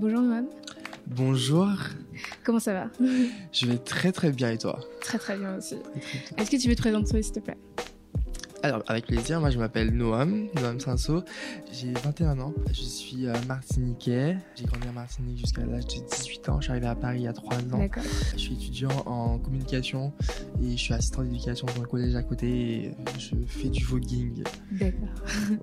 Bonjour Noam. Bonjour. Comment ça va? Je vais très très bien et toi? Très très bien aussi. Est-ce que tu veux te présenter s'il te plaît? Alors, avec plaisir, moi je m'appelle Noam, Noam Sanso. J'ai 21 ans, je suis euh, martiniquais. J'ai grandi à Martinique jusqu'à l'âge de 18 ans. Je suis arrivé à Paris il y a 3 ans. Je suis étudiant en communication et je suis assistant d'éducation dans un collège à côté et je fais du voguing. D'accord.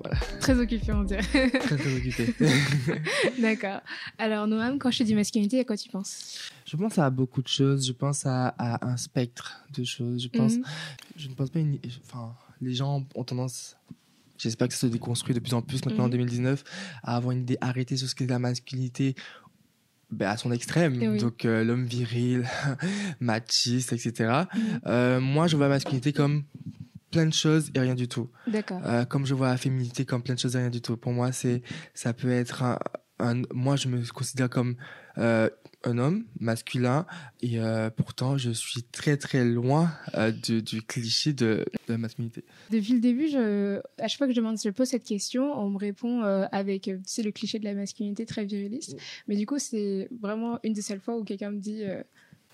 voilà. Très occupé, on dirait. très très occupé. D'accord. Alors, Noam, quand je dis masculinité, à quoi tu penses? Je pense à beaucoup de choses. Je pense à, un spectre de choses. Je pense. Mhm. Je ne pense pas une. Enfin les gens ont tendance, j'espère que ça se déconstruit de plus en plus maintenant en 2019, mhm. à avoir une idée arrêtée sur ce qu'est la masculinité ben, à son extrême. Donc euh, l'homme viril, machiste, etc. Mhm. Euh, moi, je vois la masculinité comme plein de choses et rien du tout. D'accord. Euh, comme je vois la féminité comme plein de choses et rien du tout. Pour moi, c'est ça peut être un, moi, je me considère comme un homme masculin et euh, pourtant je suis très très loin euh, du, cliché de, la masculinité. Depuis le début, je, à chaque fois que je, demande, je pose cette question, on me répond euh, avec tu sais, le cliché de la masculinité très viriliste. Mais du coup, c'est vraiment une des seules fois où quelqu'un me dit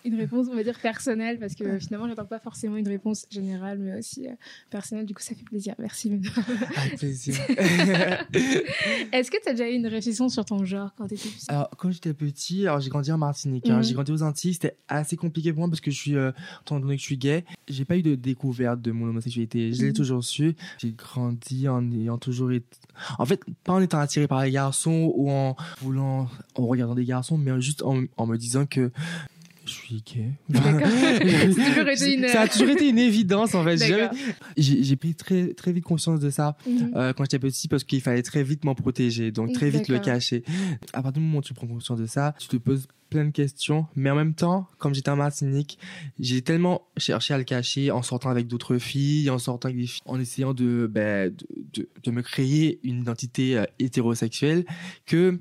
une réponse, on va dire, personnelle, parce que finalement, j'attends pas forcément une réponse générale, mais aussi euh, personnelle. Du coup, ça fait plaisir. Merci, Avec plaisir. Est-ce que tu as déjà eu une réflexion sur ton genre quand tu étais petit Alors, quand j'étais petit, alors j'ai grandi en Martinique, hein. mhm. j'ai grandi aux Antilles, c'était assez compliqué pour moi parce que je suis, euh, étant donné que je suis gay, j'ai pas eu de découverte de mon homosexualité. Je l'ai mhm. toujours su. J'ai grandi en ayant toujours été. En fait, pas en étant attiré par les garçons ou en voulant, en regardant des garçons, mais juste en, en me disant que je suis gay. ça a toujours été une évidence en fait. J'ai pris très très vite conscience de ça mhm. euh, quand j'étais petit parce qu'il fallait très vite m'en protéger, donc très vite le cacher. À partir du moment où tu prends conscience de ça, tu te poses plein de questions, mais en même temps, comme j'étais en Martinique, j'ai tellement cherché à le cacher en sortant avec d'autres filles, en sortant avec des filles, en essayant de, ben, de, de, de, me créer une identité euh, hétérosexuelle que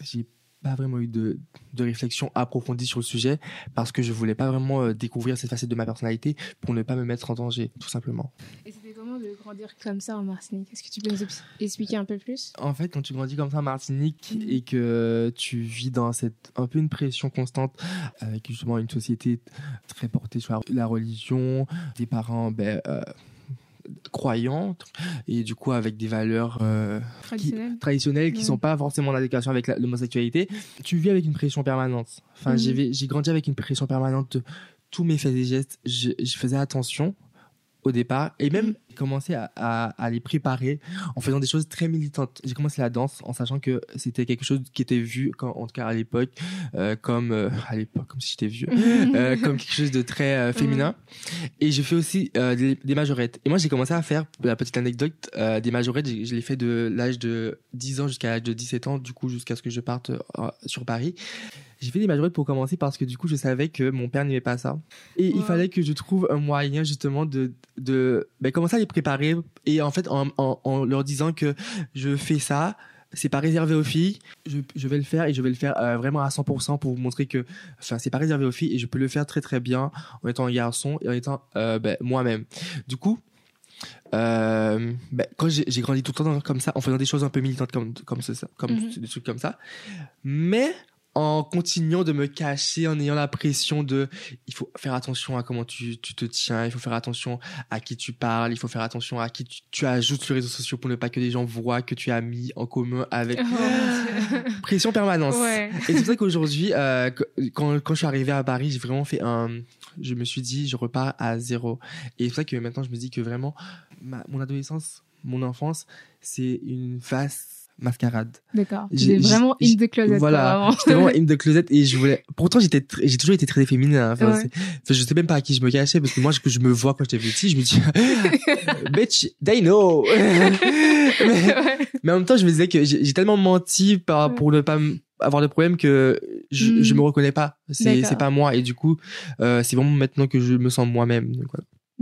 j'ai pas vraiment eu de, de, réflexion approfondie sur le sujet parce que je voulais pas vraiment euh, découvrir cette facette de ma personnalité pour ne pas me mettre en danger, tout simplement. Et c'était comment de grandir comme ça en Martinique? Est-ce que tu peux nous expliquer un peu plus? En fait, quand tu grandis comme ça en Martinique mm. et que tu vis dans cette un peu une pression constante avec justement une société très portée sur la, religion, des parents ben, euh, croyantes et du coup avec des valeurs euh, traditionnelles qui, ne sont pas forcément en adéquation avec l'homosexualité, tu vis avec une pression permanente. Enfin, j'ai grandi avec une pression permanente de tous mes faits et gestes. je faisais attention au départ et même commencer à, à, les préparer en faisant des choses très militantes. J'ai commencé la danse en sachant que c'était quelque chose qui était vu, en tout cas à l'époque, euh, comme euh, à l'époque, comme si j'étais vieux, euh, comme quelque chose de très féminin. Et je fais aussi des, des, majorettes. Et moi, j'ai commencé à faire, la petite anecdote, des majorettes. Je, je l'ai fait de l'âge de 10 ans jusqu'à l'âge de 17 ans, du coup, jusqu'à ce que je parte sur Paris. J'ai fait des majorettes pour commencer parce que du coup, je savais que mon père n'aimait pas ça. Et il fallait que je trouve un moyen justement de, de ben, commencer à les préparer. Et en fait, en, en, leur disant que je fais ça, c'est pas réservé aux filles. Je, je, vais le faire et je vais le faire euh, vraiment à 100% pour vous montrer que, enfin, c'est pas réservé aux filles et je peux le faire très très bien en étant garçon et en étant euh, ben, moi-même. Du coup, euh, ben, quand j'ai grandi tout le temps comme ça, en faisant des choses un peu militantes comme comme ça, comme mhm. des trucs comme ça, mais en continuant de me cacher, en ayant la pression de, il faut faire attention à comment tu, tu te tiens, il faut faire attention à qui tu parles, il faut faire attention à qui tu, tu ajoutes sur les réseaux sociaux pour ne pas que les gens voient que tu as mis en commun avec oh, pression permanente. Et c'est pour ça qu'aujourd'hui, euh, quand, quand je suis arrivé à Paris, j'ai vraiment fait un, je me suis dit, je repars à zéro. Et c'est pour ça que maintenant, je me dis que vraiment, ma, mon adolescence, mon enfance, c'est une phase mascarade. D'accord. J'ai vraiment in the closet. Voilà. J'étais vraiment in the closet et je voulais. Pourtant, j'étais, j'ai toujours été très féminin. Hein. Enfin, je sais même pas à qui je me cachais parce que moi, je, je me vois quand j'étais petit, je me dis, bitch, they know. mais, en même temps, je me disais que j'ai tellement menti par, pour ne pas avoir de problème que je, mm. je me reconnais pas. C'est, c'est pas moi. Et du coup, euh, c'est vraiment maintenant que je me sens moi-même.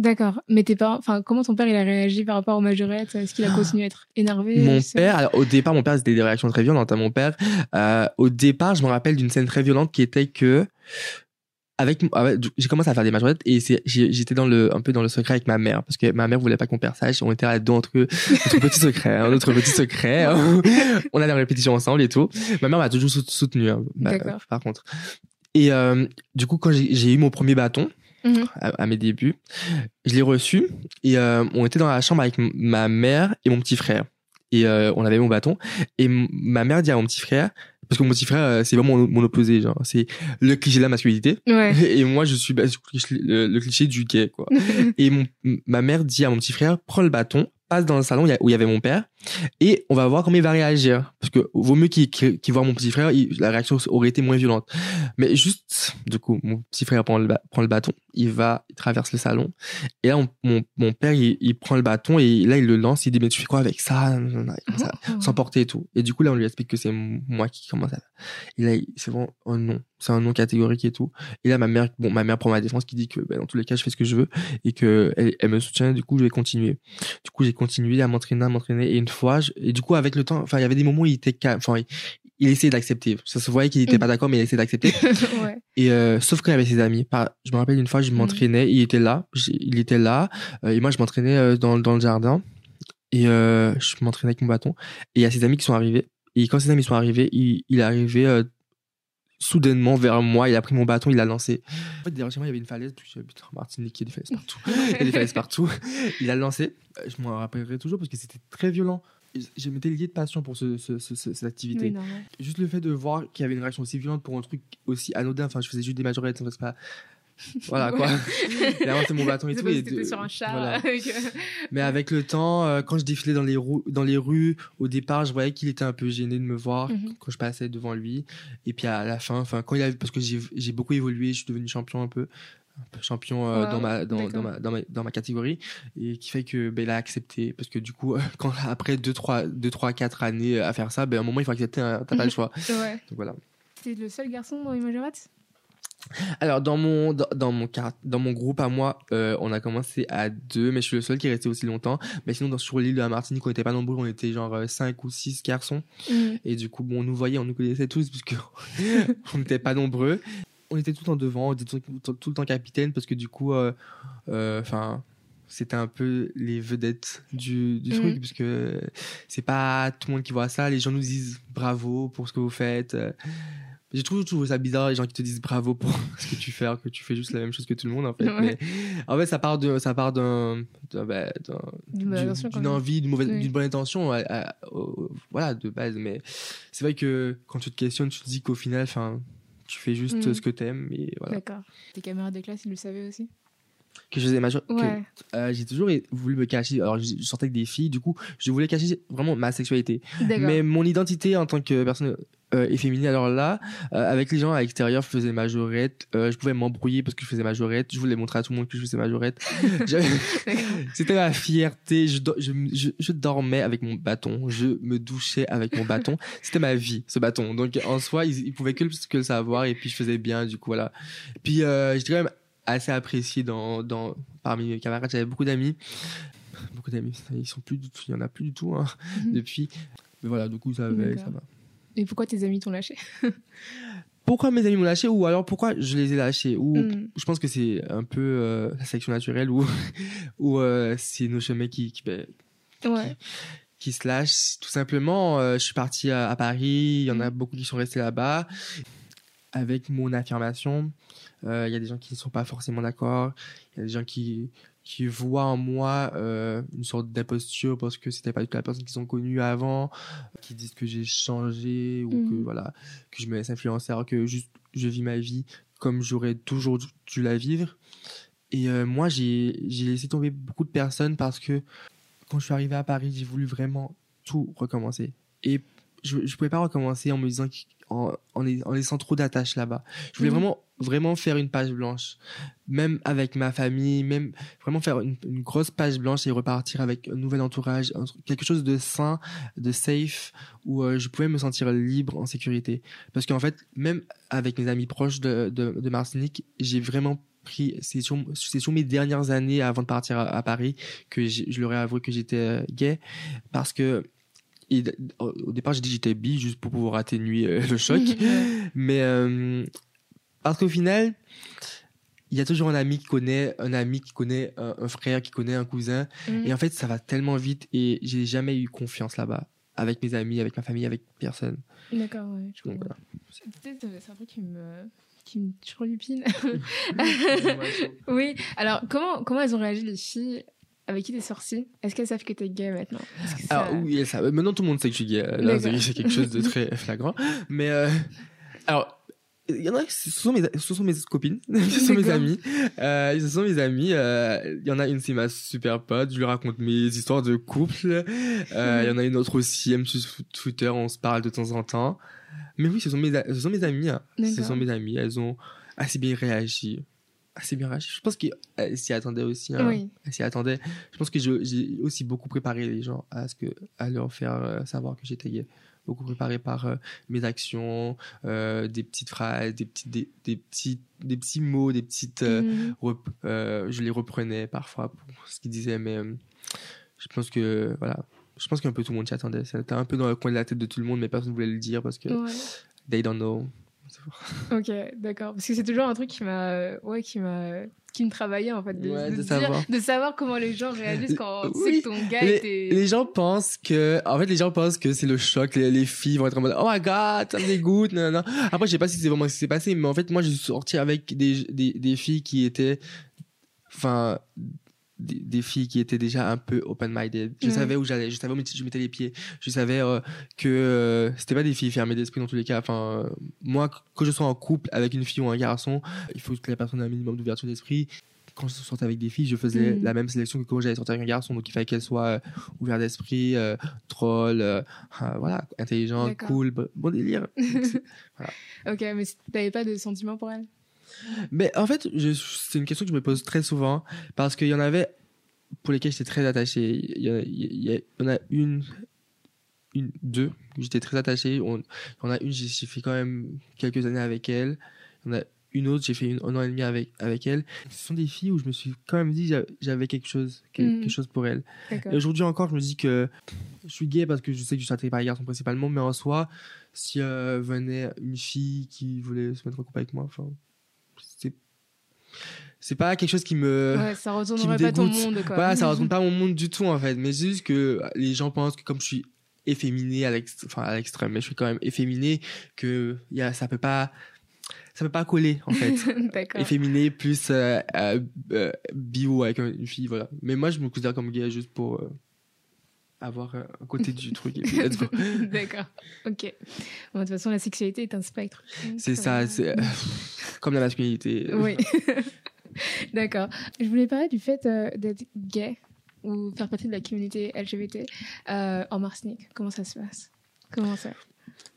D'accord. Mais tes parents, enfin, comment ton père il a réagi par rapport aux majorettes Est-ce qu'il a continué à être énervé Mon père, alors, au départ, mon père c'était des réactions très violentes à mon père. Euh, au départ, je me rappelle d'une scène très violente qui était que avec, j'ai commencé à faire des majorettes et j'étais dans le, un peu dans le secret avec ma mère parce que ma mère voulait pas qu'on perd ça. On était à deux entre notre petit secret, hein, notre petit secret. Hein. on allait en répétition ensemble et tout. Ma mère m'a toujours soutenu, hein, bah, par contre. Et euh, du coup, quand j'ai eu mon premier bâton, mhm. à, mes débuts. Je l'ai reçu et euh, on était dans la chambre avec ma mère et mon petit frère. Et euh, on avait mon bâton. Et ma mère dit à mon petit frère, parce que mon petit frère euh, c'est vraiment mon, opposé genre c'est le cliché de la masculinité ouais. et moi je suis bah, le, cliché du gay quoi et mon, ma mère dit à mon petit frère prends le bâton passe dans le salon où il y avait mon père et on va voir comment il va réagir. Parce que vaut mieux qu'il qu voit mon petit frère la réaction aurait été moins violente. Mais juste du coup mon petit frère prend le, prend le bâton il va il traverse le salon et là mon, mon père il, il, prend le bâton et là il le lance il dit mais tu fais quoi avec ça, ça s'emporter et tout. Et du coup là on lui explique que c'est moi qui commence à et là c'est vraiment un non c'est un nom catégorique et tout. Et là ma mère bon ma mère prend ma défense qui dit que ben, dans tous les cas je fais ce que je veux et que elle, elle me soutient. Du coup je vais continuer. Du coup j'ai continué à m'entraîner à m'entraîner. Et une fois et du coup avec le temps enfin il y avait des moments où il était calme. Enfin il, il essayait d'accepter. Ça se voyait qu'il était mm. pas d'accord mais il essayait d'accepter. Ouais. et euh, sauf quand il avait ses amis. Je me rappelle une fois je mm. m'entraînais il était là il était là euh, et moi je m'entraînais euh, dans, dans le jardin. Et je m'entraînais avec mon bâton. Et il y a ses amis qui sont arrivés. Et quand ses amis sont arrivés il, il est arrivé soudainement vers moi, il a pris mon bâton, il l'a lancé. En fait, derrière moi, il y avait une falaise, puis putain, Martinique, il y a des falaises partout. il y a des falaises partout. Il l'a lancé, euh, je m'en rappellerai toujours parce que c'était très violent. Je m'étais lié de passion pour ce, ce, cette activité. juste le fait de voir qu'il y avait une réaction aussi violente pour un truc aussi anodin, enfin, je faisais juste des majorettes, c'est pas voilà quoi. il a mon bâton et tout. Et sur un chat. Euh. Mais avec le temps, euh, quand je défilais dans les, dans les rues, au départ, je voyais qu'il était un peu gêné de me voir mhm. quand je passais devant lui. Et puis à la fin, enfin quand il a, parce que j'ai beaucoup évolué, je suis devenu champion un peu, champion euh, dans, ma, dans, dans, ma, dans, ma, dans ma catégorie et qui fait que ben, il a accepté parce que du coup quand après 2 3 2 3 4 années à faire ça ben à un moment il faut accepter hein, t'as pas le choix ouais. donc voilà t'es le seul garçon dans les majorettes alors dans mon dans, mon dans mon groupe à moi, euh, on a commencé à deux, mais je suis le seul qui est resté aussi longtemps. Mais sinon dans, sur l'île de la Martinique, on était pas nombreux, on était genre euh, cinq ou six garçons. Mm. Et du coup, bon, on nous voyait, on nous connaissait tous parce que on n'était pas nombreux. On était tout le temps devant, on était tout, le temps capitaine parce que du coup, euh, enfin. c'était un peu les vedettes du, du truc, mm. parce que c'est pas tout le monde qui voit ça. Les gens nous disent bravo pour ce que vous faites. J'ai toujours trouvé ça bizarre, les gens qui te disent bravo pour ce que tu fais, alors que tu fais juste la même chose que tout le monde, en fait. Mais, en fait, ça part de, ça part d'un, bah, d'une envie, d'une mauvaise, d'une bonne intention, voilà, de base. Mais c'est vrai que quand tu te questionnes, tu te dis qu'au final, enfin, tu fais juste mm. ce que t'aimes, et voilà. D'accord. Tes camarades de classe, ils le savaient aussi? Que je faisais ouais. euh, j'ai toujours voulu me cacher. Alors je sortais avec des filles du coup je voulais cacher vraiment ma sexualité. Mais mon identité en tant que personne euh, efféminée alors là euh, avec les gens à l'extérieur je faisais majorette euh, je pouvais m'embrouiller parce que je faisais majorette je voulais montrer à tout le monde que je faisais majorette c'était ma fierté. Je, je, je, dormais avec mon bâton. Je me douchais avec mon bâton. C'était ma vie ce bâton. Donc en soi ils, ils pouvaient que, que le savoir et puis je faisais bien du coup voilà. Puis j'étais quand même assez apprécié dans, dans, parmi mes camarades. J'avais beaucoup d'amis. Beaucoup d'amis. Ils sont plus du tout, il y en a plus du tout hein, mhm. depuis. Mais voilà, du coup, ça, avait, ça va. Et pourquoi tes amis t'ont lâché Pourquoi mes amis m'ont lâché ou alors pourquoi je les ai lâchés ou mhm. je pense que c'est un peu euh, la sélection naturelle ou ou euh, c'est nos chemins qui qui, ben, ouais. qui, se lâchent tout simplement. Euh, je suis parti à, Paris, il y en a mhm. beaucoup qui sont restés là-bas avec mon affirmation. Euh, il y a des gens qui ne sont pas forcément d'accord. Il y a des gens qui, qui voient en moi euh, une sorte d'imposture parce que c'était pas du tout la personne qu'ils ont connue avant, qui disent que j'ai changé ou que mhm. voilà que je me laisse influencer alors que juste je vis ma vie comme j'aurais toujours dû la vivre. Et euh, moi j'ai laissé tomber beaucoup de personnes parce que quand je suis arrivé à Paris j'ai voulu vraiment tout recommencer et je je pouvais pas recommencer en me disant en, en, laissant trop d'attaches là-bas. Je voulais mhm. vraiment, vraiment faire une page blanche, même avec ma famille, même vraiment faire une, grosse page blanche et repartir avec un nouvel entourage, quelque chose de sain, de safe, où euh, je pouvais me sentir libre, en sécurité. Parce qu'en fait, même avec mes amis proches de, de, de Martinique, j'ai vraiment pris, c'est sur, sur, mes dernières années avant de partir à, Paris que je leur ai avoué que j'étais euh, gay, parce que au départ, j'ai dit que j'étais bi juste pour pouvoir atténuer euh, le choc. mais euh, Parce qu'au final, il y a toujours un ami qui connaît un ami qui connaît un, un frère qui connaît un cousin Mhm. et en fait ça va tellement vite et j'ai jamais eu confiance là-bas avec mes amis avec ma famille avec personne D'accord, ouais. je comprends. voilà euh, c'est un truc qui me, qui me turlupine. oui. Alors, comment, comment elles ont réagi les filles? Avec qui t'es sorti? Est-ce qu'elles savent que t'es gay maintenant? Est-ce que ça- Alors oui, ça, maintenant tout le monde sait que je suis gay. Là, c'est quelque chose de très flagrant. Mais euh, alors, il y en a, ce sont mes, ce sont mes copines, ce sont mes amis. Euh, ce sont mes amis. euh, Il y en a une, c'est ma super pote. Je lui raconte mes histoires de couple. Euh, Il y en a une autre aussi, elle me suit sur Twitter. On se parle de temps en temps. Mais oui, ce sont mes, ce sont mes amis. hein. Ce sont mes amis. Elles ont assez bien réagi. Assez bien réagi. Je pense qu'elles s'y attendaient aussi. hein. Oui. Elle s'y attendait. Je pense que j'ai aussi beaucoup préparé les gens à ce que à leur faire euh, savoir que j'étais gay. Beaucoup préparé par euh, mes actions, euh, des petites phrases, des petits des, des petits des petits mots, des petites. euh, Mhm. je les reprenais parfois pour ce qu'ils disaient, mais je pense que voilà. Je pense qu'un peu tout le monde s'y attendait. C'était un peu dans le coin de la tête de tout le monde, mais personne ne voulait le dire parce que Ouais. they don't know. Ok, d'accord. Parce que c'est toujours un truc qui m'a, euh, ouais, qui m'a, qui me travaillait en fait, de, Ouais, de de dire- savoir. de savoir comment les gens réagissent quand tu sais Oui. que ton gars les, était. les gens pensent que en fait les gens pensent que c'est le choc les, les filles vont être en mode oh my god ça me dégoûte non non après je sais pas si c'est vraiment ce qui s'est passé mais en fait moi je suis sorti avec des, des, des filles qui étaient enfin des, des filles qui étaient déjà un peu open minded je savais où j'allais je savais où je mettais les pieds. Je savais euh, que euh, c'était pas des filles fermées d'esprit dans tous les cas. Enfin euh, moi que je sois en couple avec une fille ou un garçon il faut que la personne ait un minimum d'ouverture d'esprit. Quand je sortais avec des filles, je faisais Mhm. la même sélection que quand j'allais sortir avec un garçon. Donc il fallait qu'elle soit euh, ouverte d'esprit, troll, euh, voilà, intelligente, cool, bon délire. Ok, mais t'avais pas de sentiments pour elle? Mais en fait, c'est une question que je me pose très souvent parce qu'il y en avait pour lesquelles j'étais très attaché. Il y, en a- il y a- il y en a une, une, deux, j'étais très attaché. On, il y en a une, j'ai fait quand même quelques années avec elle. Il y en a une autre, j'ai fait une, un an et demi avec, avec elle. Ce sont des filles où je me suis quand même dit j'a- j'avais quelque chose, quelque Mhm. chose pour elle. D'accord. Et aujourd'hui encore, je me dis que je suis gay parce que je sais que je suis attiré par les garçons principalement, mais en soi, si euh, venait une fille qui voulait se mettre en couple avec moi, enfin, c'est pas quelque chose qui me Ouais, ça retournerait pas ton monde, quoi. voilà, ça retourne pas mon monde du tout en fait, mais c'est juste que les gens pensent que comme je suis efféminé à l'ex- enfin à l'extrême, mais je suis quand même efféminé que y a, ça peut pas ça peut pas coller en fait. Efféminé plus euh, euh, euh, bio avec une fille voilà mais moi je me considère comme gay juste pour euh, avoir euh, un côté du truc D'accord. Ok. Bon, de toute façon, la sexualité est un spectre. c'est ça c'est euh, comme la masculinité Oui. D'accord. Je voulais parler du fait euh, d'être gay ou faire partie de la communauté LGBT euh, en Martinique. Comment ça se passe? Comment ça?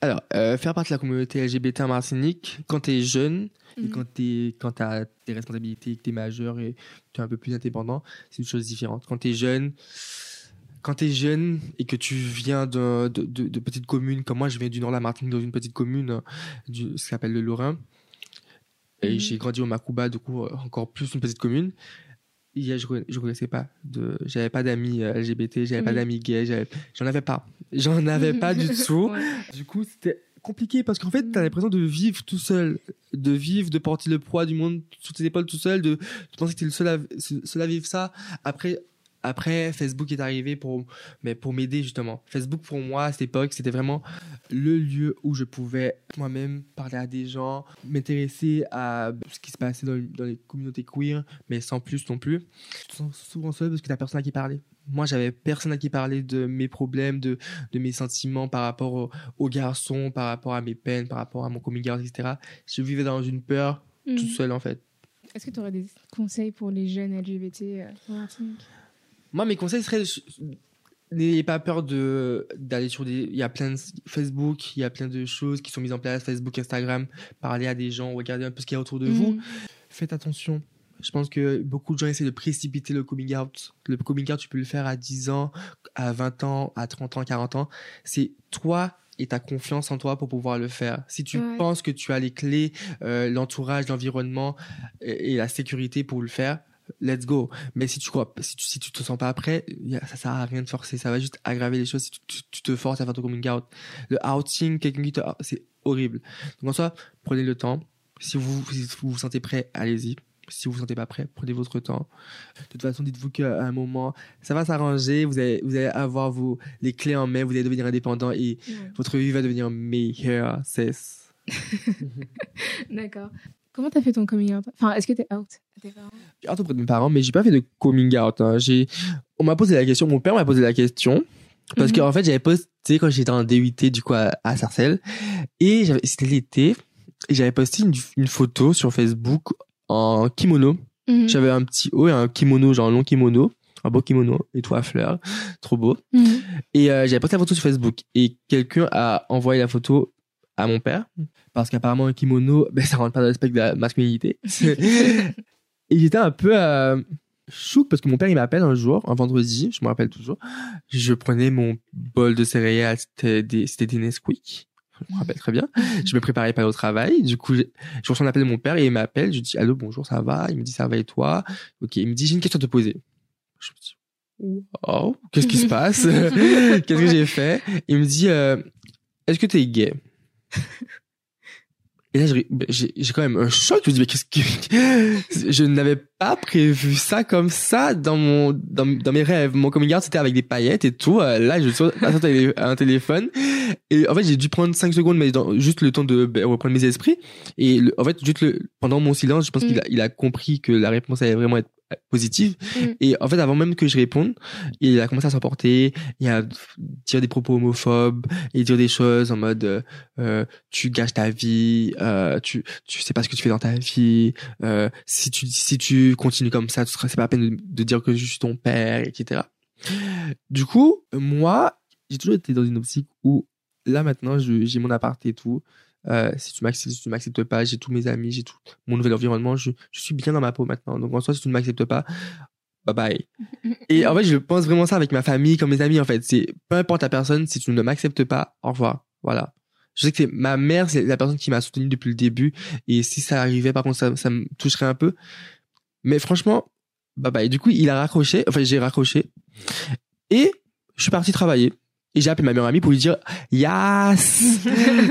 Alors euh, faire partie de la communauté LGBT en Martinique quand t'es jeune et Mhm. quand quand t'as tes responsabilités que t'es majeur et t'es un peu plus indépendant c'est une chose différente quand t'es jeune quand t'es jeune et que tu viens d'un- de, de, de petites communes, comme moi, je viens du nord de la Martinique, dans une petite commune, euh, du, ce qui s'appelle le Lorrain. Et Mhm. j'ai grandi au Makuba, du coup, euh, encore plus une petite commune. Il y a- je ne connaissais pas. de J'avais pas d'amis euh, LGBT, j'avais pas Mhm. d'amis gays, j'en avais pas. J'en avais pas du tout. Ouais. Du coup, c'était compliqué parce qu'en fait, tu as l'impression de vivre tout seul, de vivre, de porter le poids du monde sur tes épaules tout seul, de, de penser que tu es le seul à, seul à vivre ça. Après, après, Facebook est arrivé pour, mais pour m'aider justement. Facebook pour moi à cette époque, c'était vraiment le lieu où je pouvais moi-même parler à des gens, m'intéresser à ce qui se passait dans, dans les communautés queer, mais sans plus non plus. Tu te sens souvent seul parce que t'as personne à qui parler. Moi, j'avais personne à qui parler de mes problèmes, de, de mes sentiments par rapport au- aux garçons, par rapport à mes peines, par rapport à mon coming out, etc. Je vivais dans une peur Mhm. tout seul en fait. Est-ce que tu aurais des conseils pour les jeunes LGBT euh, en Moi, mes conseils seraient n'ayez pas peur de d'aller sur des il y a plein de Facebook, il y a plein de choses qui sont mises en place Facebook, Instagram, parler à des gens, regarder un peu ce qu'il y a autour de vous. Mhm. Faites attention. Je pense que beaucoup de gens essaient de précipiter le coming out. Le coming out, tu peux le faire à 10 ans, à 20 ans, à 30 ans, 40 ans. C'est toi et ta confiance en toi pour pouvoir le faire. Si tu Ouais. penses que tu as les clés, euh, l'entourage, l'environnement et, et la sécurité pour le faire, let's go. Mais si tu crois, si tu, si tu te sens pas prêt, y a- ça sert à rien de forcer. Ça va juste aggraver les choses si tu, tu- tu te forces à faire ton coming out. Le outing, quelqu'un qui te, c'est horrible. Donc en soi, prenez le temps. Si vous, si vous vous sentez prêt, allez-y. Si vous vous sentez pas prêt, prenez votre temps. De toute façon, dites-vous qu'à un moment, ça va s'arranger. Vous allez, vous allez avoir vos, les clés en main. Vous allez devenir indépendant et Ouais. votre vie va devenir meilleure. C'est D'accord. Comment t'as fait ton coming out? Enfin, est-ce que t'es out? À tes parents J'ai hâte auprès de mes parents, mais j'ai pas fait de coming out. hein. J'ai, on m'a posé la question. Mon père m'a posé la question parce Mhm. qu'en fait, j'avais posté quand j'étais en DUT du coup à, à Sarcelles et j'avais, c'était l'été et j'avais posté une, une photo sur Facebook en kimono. Mhm. J'avais un petit haut et un kimono, genre un long kimono, un beau kimono, et tout à fleurs, trop beau. Mhm. Et euh, j'avais posté la photo sur Facebook et quelqu'un a envoyé la photo à mon père parce qu'apparemment un kimono, ben ça rentre pas dans le spectre de la masculinité. et j'étais un peu euh, parce que mon père il m'appelle un jour, un vendredi, je me rappelle toujours. Je prenais mon bol de céréales, c'était des, c'était des Nesquik. Je me rappelle très bien. Je me préparais pas au travail. Du coup, je reçois un appel de mon père et il m'appelle. Je dis allô, bonjour, ça va? Il me dit ça va et toi? Ok. Il me dit j'ai une question à te poser. Je me dis oh, qu'est-ce qui se passe? Qu'est-ce que j'ai fait? Il me dit euh, est-ce que t'es gay? Et là, ben, j'ai quand même un choc. Je me dis, mais qu'est-ce que... Je n'avais pas prévu ça comme ça dans mon, dans, dans mes rêves. Mon coming out, c'était avec des paillettes et tout. Euh, Là, je suis à un téléphone. Et en fait, j'ai dû prendre 5 secondes, mais dans, juste le temps de ben, reprendre mes esprits. Et le- en fait, juste le, pendant mon silence, je pense Mm. qu'il a, il a compris que la réponse allait vraiment être positive. Mm. Et en fait, avant même que je réponde, il a commencé à s'emporter, il a dire des propos homophobes, et dire des choses en mode euh, euh, tu gâches ta vie, euh, tu tu sais pas ce que tu fais dans ta vie, euh, si tu si tu continues comme ça, tu seras c'est pas la peine de, de dire que je suis ton père, etc. Du coup, moi, j'ai toujours été dans une optique où là maintenant, j'ai mon appart et tout. Euh, si tu m'acceptes, si tu m'acceptes pas, j'ai tous mes amis, j'ai tout mon nouvel environnement, je, je suis bien dans ma peau maintenant. Donc en soi, si tu ne m'acceptes pas, bye bye. Et en fait, je pense vraiment ça avec ma famille, comme mes amis, en fait. C'est, peu importe la personne, si tu ne m'acceptes pas, au revoir. Voilà. Je sais que c'est ma mère, c'est la personne qui m'a soutenu depuis le début. Et si ça arrivait, par contre, ça, ça me toucherait un peu. Mais franchement, bye bye. Du coup, il a raccroché. Enfin, j'ai raccroché. Et je suis parti travailler. Et j'ai appelé ma meilleure amie pour lui dire, yes!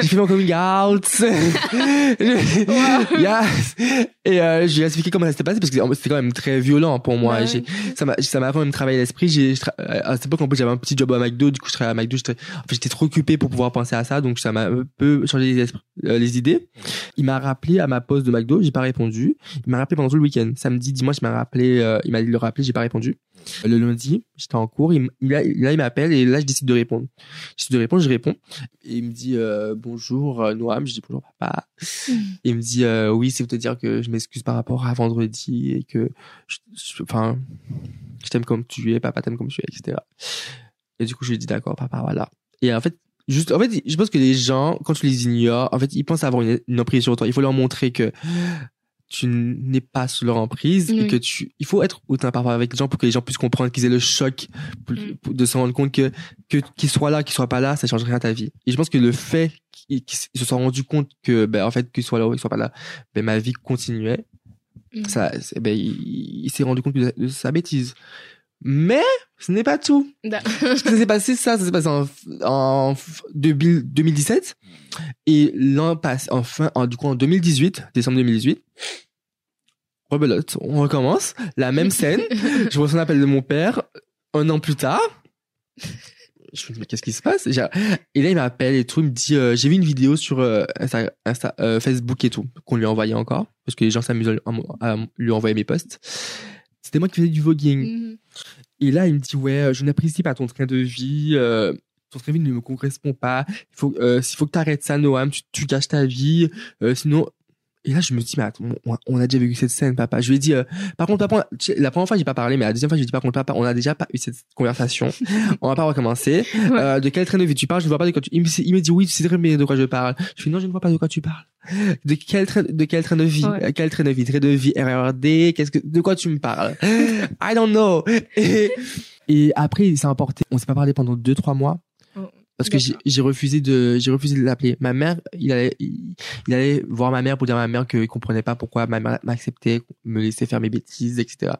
j'ai fait mon coming out! yes! Et euh, je lui ai expliqué comment ça s'était passé parce que c'était quand même très violent pour moi. Ouais. J'ai- ça m'a ça m'a quand même travaillé l'esprit. J'ai euh, à cette époque en plus j'avais un petit job à McDo. Du coup je travaillais à McDo. J'étais en fait, j'étais trop occupé pour pouvoir penser à ça. Donc ça m'a un peu changé les, esprits- euh, les idées. Il m'a rappelé à ma pause de McDo. J'ai pas répondu. Il m'a rappelé pendant tout le week-end. Samedi dimanche il m'a rappelé euh, il m'a dit de le rappeler. J'ai pas répondu. Le lundi j'étais en cours. Il, là il m'appelle et là je décide de répondre je décide de répondre je réponds et il me dit euh, bonjour euh, Noam je dis bonjour papa et il me dit euh, oui c'est pour te dire que je m'excuse par rapport à vendredi et que je- je- enfin je t'aime comme tu es, papa t'aime comme tu es, etc. Et du coup, je lui dit d'accord, papa, voilà. Et en fait, juste, en fait, je pense que les gens, quand tu les ignores, en fait, ils pensent avoir une, une emprise sur toi. Il faut leur montrer que tu n'es pas sous leur emprise et que tu, il faut être autant parfois avec les gens pour que les gens puissent comprendre qu'ils aient le choc pour- Mm. pour- de se rendre compte que, que, qu'ils soient là, qu'ils soient pas là, ça change rien à ta vie. Et je pense que le fait qu'ils, se soient rendus compte que, ben, en fait, qu'ils soient là ou qu'ils soient pas là, ben, ma vie continuait Mhm. ça, ben, il, il s'est rendu compte de, de sa bêtise. Mais ce n'est pas tout. Que ça s'est passé ça, ça s'est passé en, en 2000 2017 et l'an passe enfin en du coup en 2018, décembre 2018. Rebelote, on recommence la même scène. Je reçois un appel de mon père un an plus tard. Je me dis mais qu'est-ce qui se passe? Et là il m'appelle et tout, il me dit euh, j'ai vu une vidéo sur euh, Insta- Insta- euh, Facebook et tout qu'on lui a envoyé encore parce que les gens s'amusent à, à lui envoyer mes posts. C'était moi qui faisais du voguing. Mhm. Et là, il me dit, ouais, euh, je n'apprécie pas ton train de vie. euh, ton train de vie ne me correspond pas. Euh, s'il faut que tu arrêtes ça, Noam, tu, gâches ta vie. sinon. Et là, je me dis, mais attends, on, a déjà vécu cette scène, papa. Je lui ai dit, euh, par contre, papa, la première fois, j'ai pas parlé, mais la deuxième fois, je lui ai dit, par contre, papa, on a déjà pas eu cette conversation. on va pas recommencer. Ouais. Euh, de quel train de vie tu parles? Je ne vois pas de quoi tu, il me, dit, oui, tu sais très bien de quoi je parle. Je fais, non, je ne vois pas de quoi tu parles. De quel train, de quel train de vie? Ouais. Euh, Quel train de vie? Train de vie RRD? Qu'est-ce que, de quoi tu me parles? I don't know. Et, et après, il s'est emporté. On s'est pas parlé pendant deux, trois mois. Parce que j'ai refusé de, j'ai refusé de l'appeler. Ma mère, il allait, il, il allait voir ma mère pour dire à ma mère qu'il comprenait pas pourquoi ma mère m'acceptait, me laissait faire mes bêtises, etc.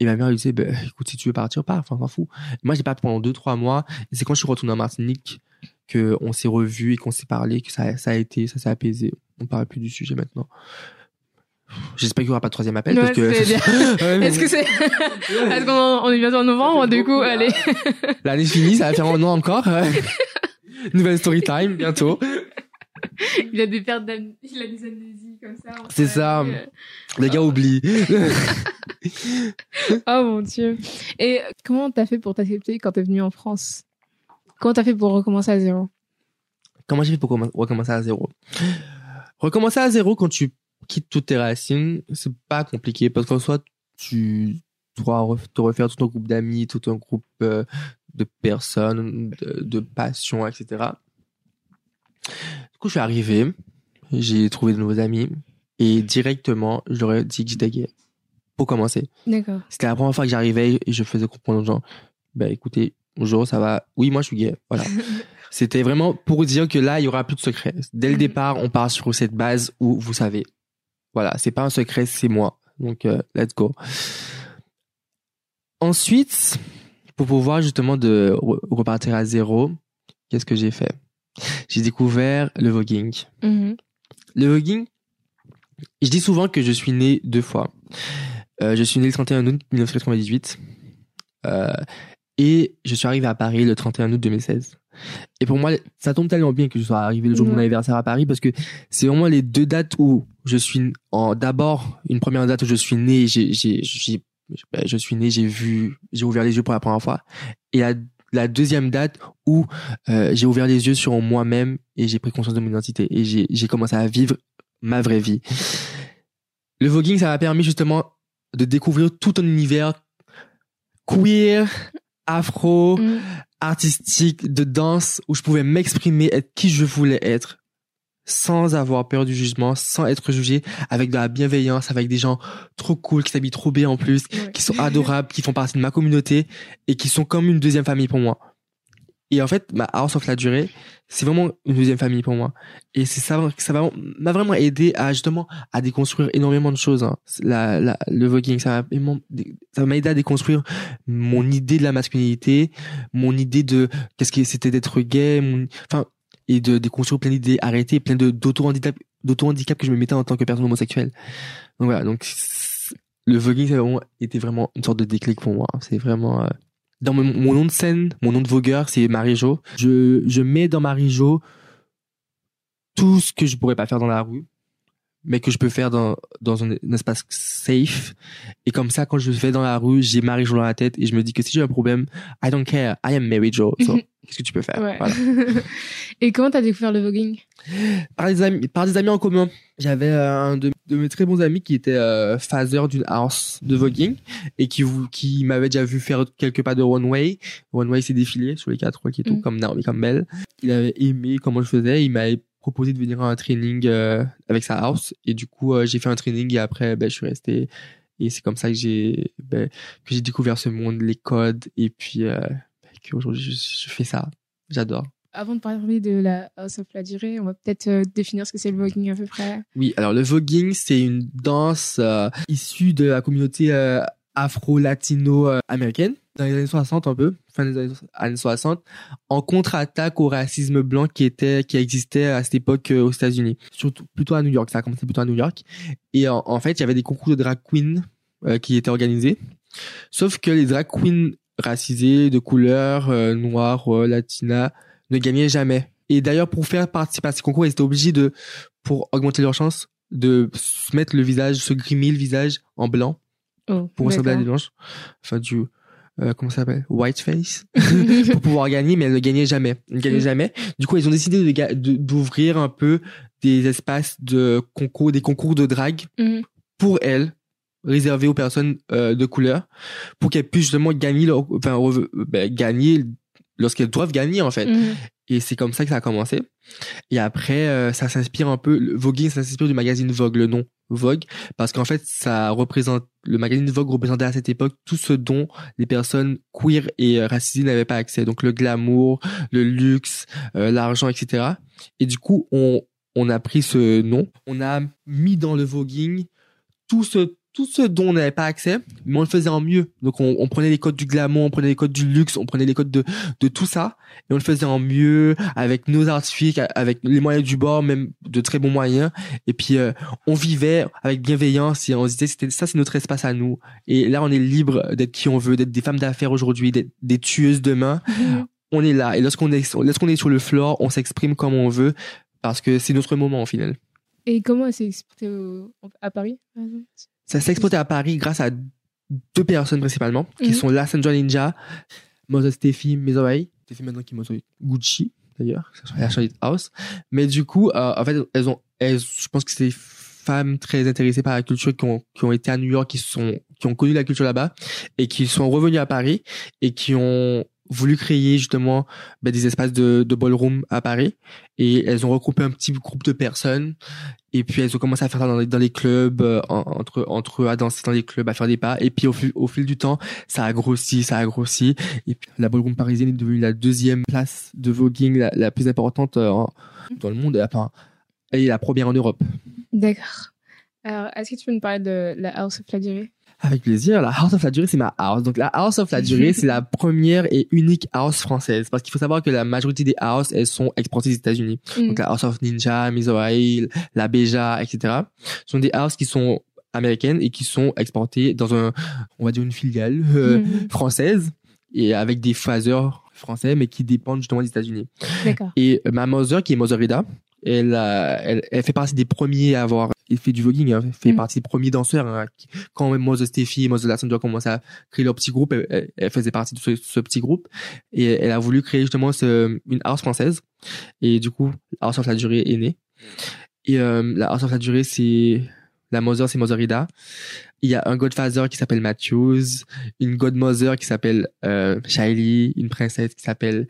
Et ma mère lui disait, ben, écoute, si tu veux partir, pars, enfin, on s'en fout. Moi, j'ai pas pendant deux, trois mois. C'est quand je suis retourné en Martinique que on s'est revu et qu'on s'est parlé, que ça, ça a été, ça s'est apaisé. On parle plus du sujet maintenant. J'espère qu'il n'y aura pas de troisième appel. Ouais, parce que... c'est bien. Ouais, mais Est-ce que c'est. Est-ce qu'on on est bientôt en novembre, du coup, allez. L'année finie, ça va faire un an encore. Nouvelle story time, bientôt. Il a des pertes d'am... Il a des amnésies comme ça. C'est ça. euh, Les gars oublient. Oh mon dieu. Et comment t'as fait pour t'accepter quand t'es venu en France? Comment t'as fait pour recommencer à zéro? Comment j'ai fait pour commen- recommencer à zéro? Recommencer à zéro quand tu quittes toutes tes racines, c'est pas compliqué parce qu'en soit tu dois te refaire tout un groupe d'amis, tout un groupe euh, de personnes, de, de passions, etc. Du coup, je suis arrivé, j'ai trouvé de nouveaux amis et directement, je leur ai dit que j'étais gay. Pour commencer. D'accord. C'était la première fois que j'arrivais et je faisais comprendre aux gens, bah écoutez, bonjour, ça va? Oui, moi je suis gay. Voilà. C'était vraiment pour dire que là, il y aura plus de secret. Dès le Mhm. départ, on part sur cette base où vous savez. Voilà, c'est pas un secret, c'est moi. Donc, euh, let's go. Ensuite, pour pouvoir justement de re- repartir à zéro, qu'est-ce que j'ai fait? J'ai découvert le voguing. Mhm. Le voguing, je dis souvent que je suis né deux fois. Euh, je suis né le 31 août 1998 euh, et je suis arrivé à Paris le 31 août 2016. Et pour moi, ça tombe tellement bien que je sois arrivé le jour de mon anniversaire à Paris parce que c'est vraiment les deux dates où je suis en d'abord une première date où je suis né, j'ai j'ai ben, je suis né, j'ai vu, j'ai ouvert les yeux pour la première fois et la la deuxième date où euh, j'ai ouvert les yeux sur moi-même et j'ai pris conscience de mon identité et j'ai commencé à vivre ma vraie vie. Le voguing, ça m'a permis justement de découvrir tout un univers queer, afro, Mhm. Artistique, de danse, où je pouvais m'exprimer, être qui je voulais être, sans avoir peur du jugement, sans être jugé, avec de la bienveillance, avec des gens trop cool, qui s'habillent trop bien en plus, Ouais. qui sont adorables, qui font partie de ma communauté et qui sont comme une deuxième famille pour moi. Et en fait, ma House of la durée, c'est vraiment une deuxième famille pour moi. Et c'est ça, ça m'a vraiment aidé à justement à déconstruire énormément de choses. hein. La, la, le voguing, ça m'a aidé à déconstruire mon idée de la masculinité, mon idée de qu'est-ce que c'était d'être gay, mon- enfin et de déconstruire plein d'idées arrêtées, plein d'auto-handicap, que je me mettais en tant que personne homosexuelle. Donc voilà, donc le voguing, ça a vraiment été vraiment une sorte de déclic pour moi. C'est vraiment euh, dans mon, mon nom de scène, mon nom de vogueur, c'est Marie-Jo. Je, je mets dans Marie-Jo tout ce que je pourrais pas faire dans la rue, mais que je peux faire dans, dans un, un espace safe. Et comme ça, quand je vais dans la rue, j'ai Marie-Jo dans la tête et je me dis que si j'ai un problème, I don't care, I am Mary Jo. So, Mhm. qu'est-ce que tu peux faire? Ouais. Voilà. Et comment t'as découvert le voguing? Par des amis, par des amis en commun. J'avais euh, un de, de mes très bons amis qui était euh, phaser d'une house de voguing et qui, vous- qui m'avait déjà vu faire quelques pas de runway. Runway, c'est défilé sur les quatre rocs et tout, Mm. comme Naomi Campbell. Il avait aimé comment je faisais. Il m'avait proposé de venir à un training euh, avec sa house. Et du coup, euh, j'ai fait un training et après, ben, je suis resté. Et c'est comme ça que j'ai ben, que j'ai découvert ce monde, les codes. Et puis, euh, ben, qu'aujourd'hui, je, je fais ça. J'adore. Avant de parler de la House of la durée, on va peut-être euh, définir ce que c'est le voguing à peu près. Oui, alors le voguing, c'est une danse euh, issue de la communauté euh, afro-latino-américaine dans les années 60 un peu, fin des années années 60, en contre-attaque au racisme blanc qui était qui existait à cette époque aux États-Unis, surtout plutôt à New York. Ça a commencé plutôt à New York. Et en, fait, il y avait des concours de drag queen euh, qui étaient organisés, sauf que les drag queens racisées de couleur noire, latina, ne gagnaient jamais. Et d'ailleurs, pour faire participer à ces concours, ils étaient obligés de, pour augmenter leurs chances, de se mettre le visage, se grimer le visage en blanc Oh, pour ressembler à des blanches. Enfin, du, euh, comment ça s'appelle? White face. pour pouvoir gagner, mais elles ne gagnaient jamais. Elles ne gagnaient Mm. jamais. Du coup, ils ont décidé de ga- de- d'ouvrir un peu des espaces de concours, des concours de drague Mhm. pour elles, réservés aux personnes euh, de couleur, pour qu'elles puissent justement gagner leur, enfin, ben, gagner lorsqu'elles doivent gagner, en fait. Mhm. Et c'est comme ça que ça a commencé. Et après, euh, ça s'inspire un peu, voguing, ça s'inspire du magazine Vogue, le nom Vogue, parce qu'en fait, ça représente, le magazine Vogue représentait à cette époque tout ce dont les personnes queer et euh, racisées n'avaient pas accès. Donc le glamour, le luxe, euh, l'argent, etc. Et du coup, on, on a pris ce nom, on a mis dans le voguing tout ce, tout ce dont on n'avait pas accès, mais on le faisait en mieux. Donc on, on, prenait les codes du glamour, on prenait les codes du luxe, on prenait les codes de, de tout ça, et on le faisait en mieux, avec nos artifices, avec les moyens du bord, même de très bons moyens. Et puis euh, on vivait avec bienveillance et on se disait c'était ça c'est notre espace à nous. Et là on est libre d'être qui on veut, d'être des femmes d'affaires aujourd'hui, d'être des tueuses demain. Mhm. On est là. Et lorsqu'on est, lorsqu'on est sur le floor, on s'exprime comme on veut parce que c'est notre moment au final. Et comment c'est exporté à Paris ça s'est exporté à Paris grâce à deux personnes principalement, qui mhm. sont la John Ninja, Moses Steffi Mezoai, Steffi maintenant qui est Gucci d'ailleurs, la Charlotte House. Mais du coup, euh, en fait, elles ont, elles, je pense que c'est des femmes très intéressées par la culture qui ont, qui ont été à New York, qui sont, qui ont connu la culture là-bas et qui sont revenues à Paris et qui ont voulu créer justement ben, des espaces de, ballroom à Paris. Et elles ont regroupé un petit groupe de personnes. Et puis elles ont commencé à faire ça dans les, clubs euh, entre entre eux à danser dans les clubs à faire des pas. Et puis au, au fil du temps ça a grossi ça a grossi. Et puis la ballroom parisienne est devenue la deuxième place de voguing la, plus importante euh, dans le monde enfin elle la première en Europe. D'accord. Alors est-ce que tu peux nous parler de la House of la Durée avec plaisir. La House of la Durée, c'est ma house. Donc, la House of la Durée, c'est la première et unique house française. Parce qu'il faut savoir que la majorité des houses, elles sont exportées aux États-Unis. Mm. Donc, la House of Ninja, Mizoail, la Beja, etc. sont des houses qui sont américaines et qui sont exportées dans un, on va dire une filiale euh, mm. française et avec des phaseurs français, mais qui dépendent justement des États-Unis. Et ma mother, qui est Motherida, elle, elle, elle, fait partie des premiers à avoir fait du voguing, hein, fait mm. partie des premiers danseurs. Hein, quand même Mose Steffi et Mose Lassandra commencé à créer leur petit groupe, elle, faisait partie de ce, petit groupe et elle a voulu créer justement ce, une house française. Et du coup, House of la Durée est née. Et euh, la House of la Durée, c'est la Mother, c'est Motherida. Il y a un Godfather qui s'appelle Matthews, une Godmother qui s'appelle euh, Shiley, une princesse qui s'appelle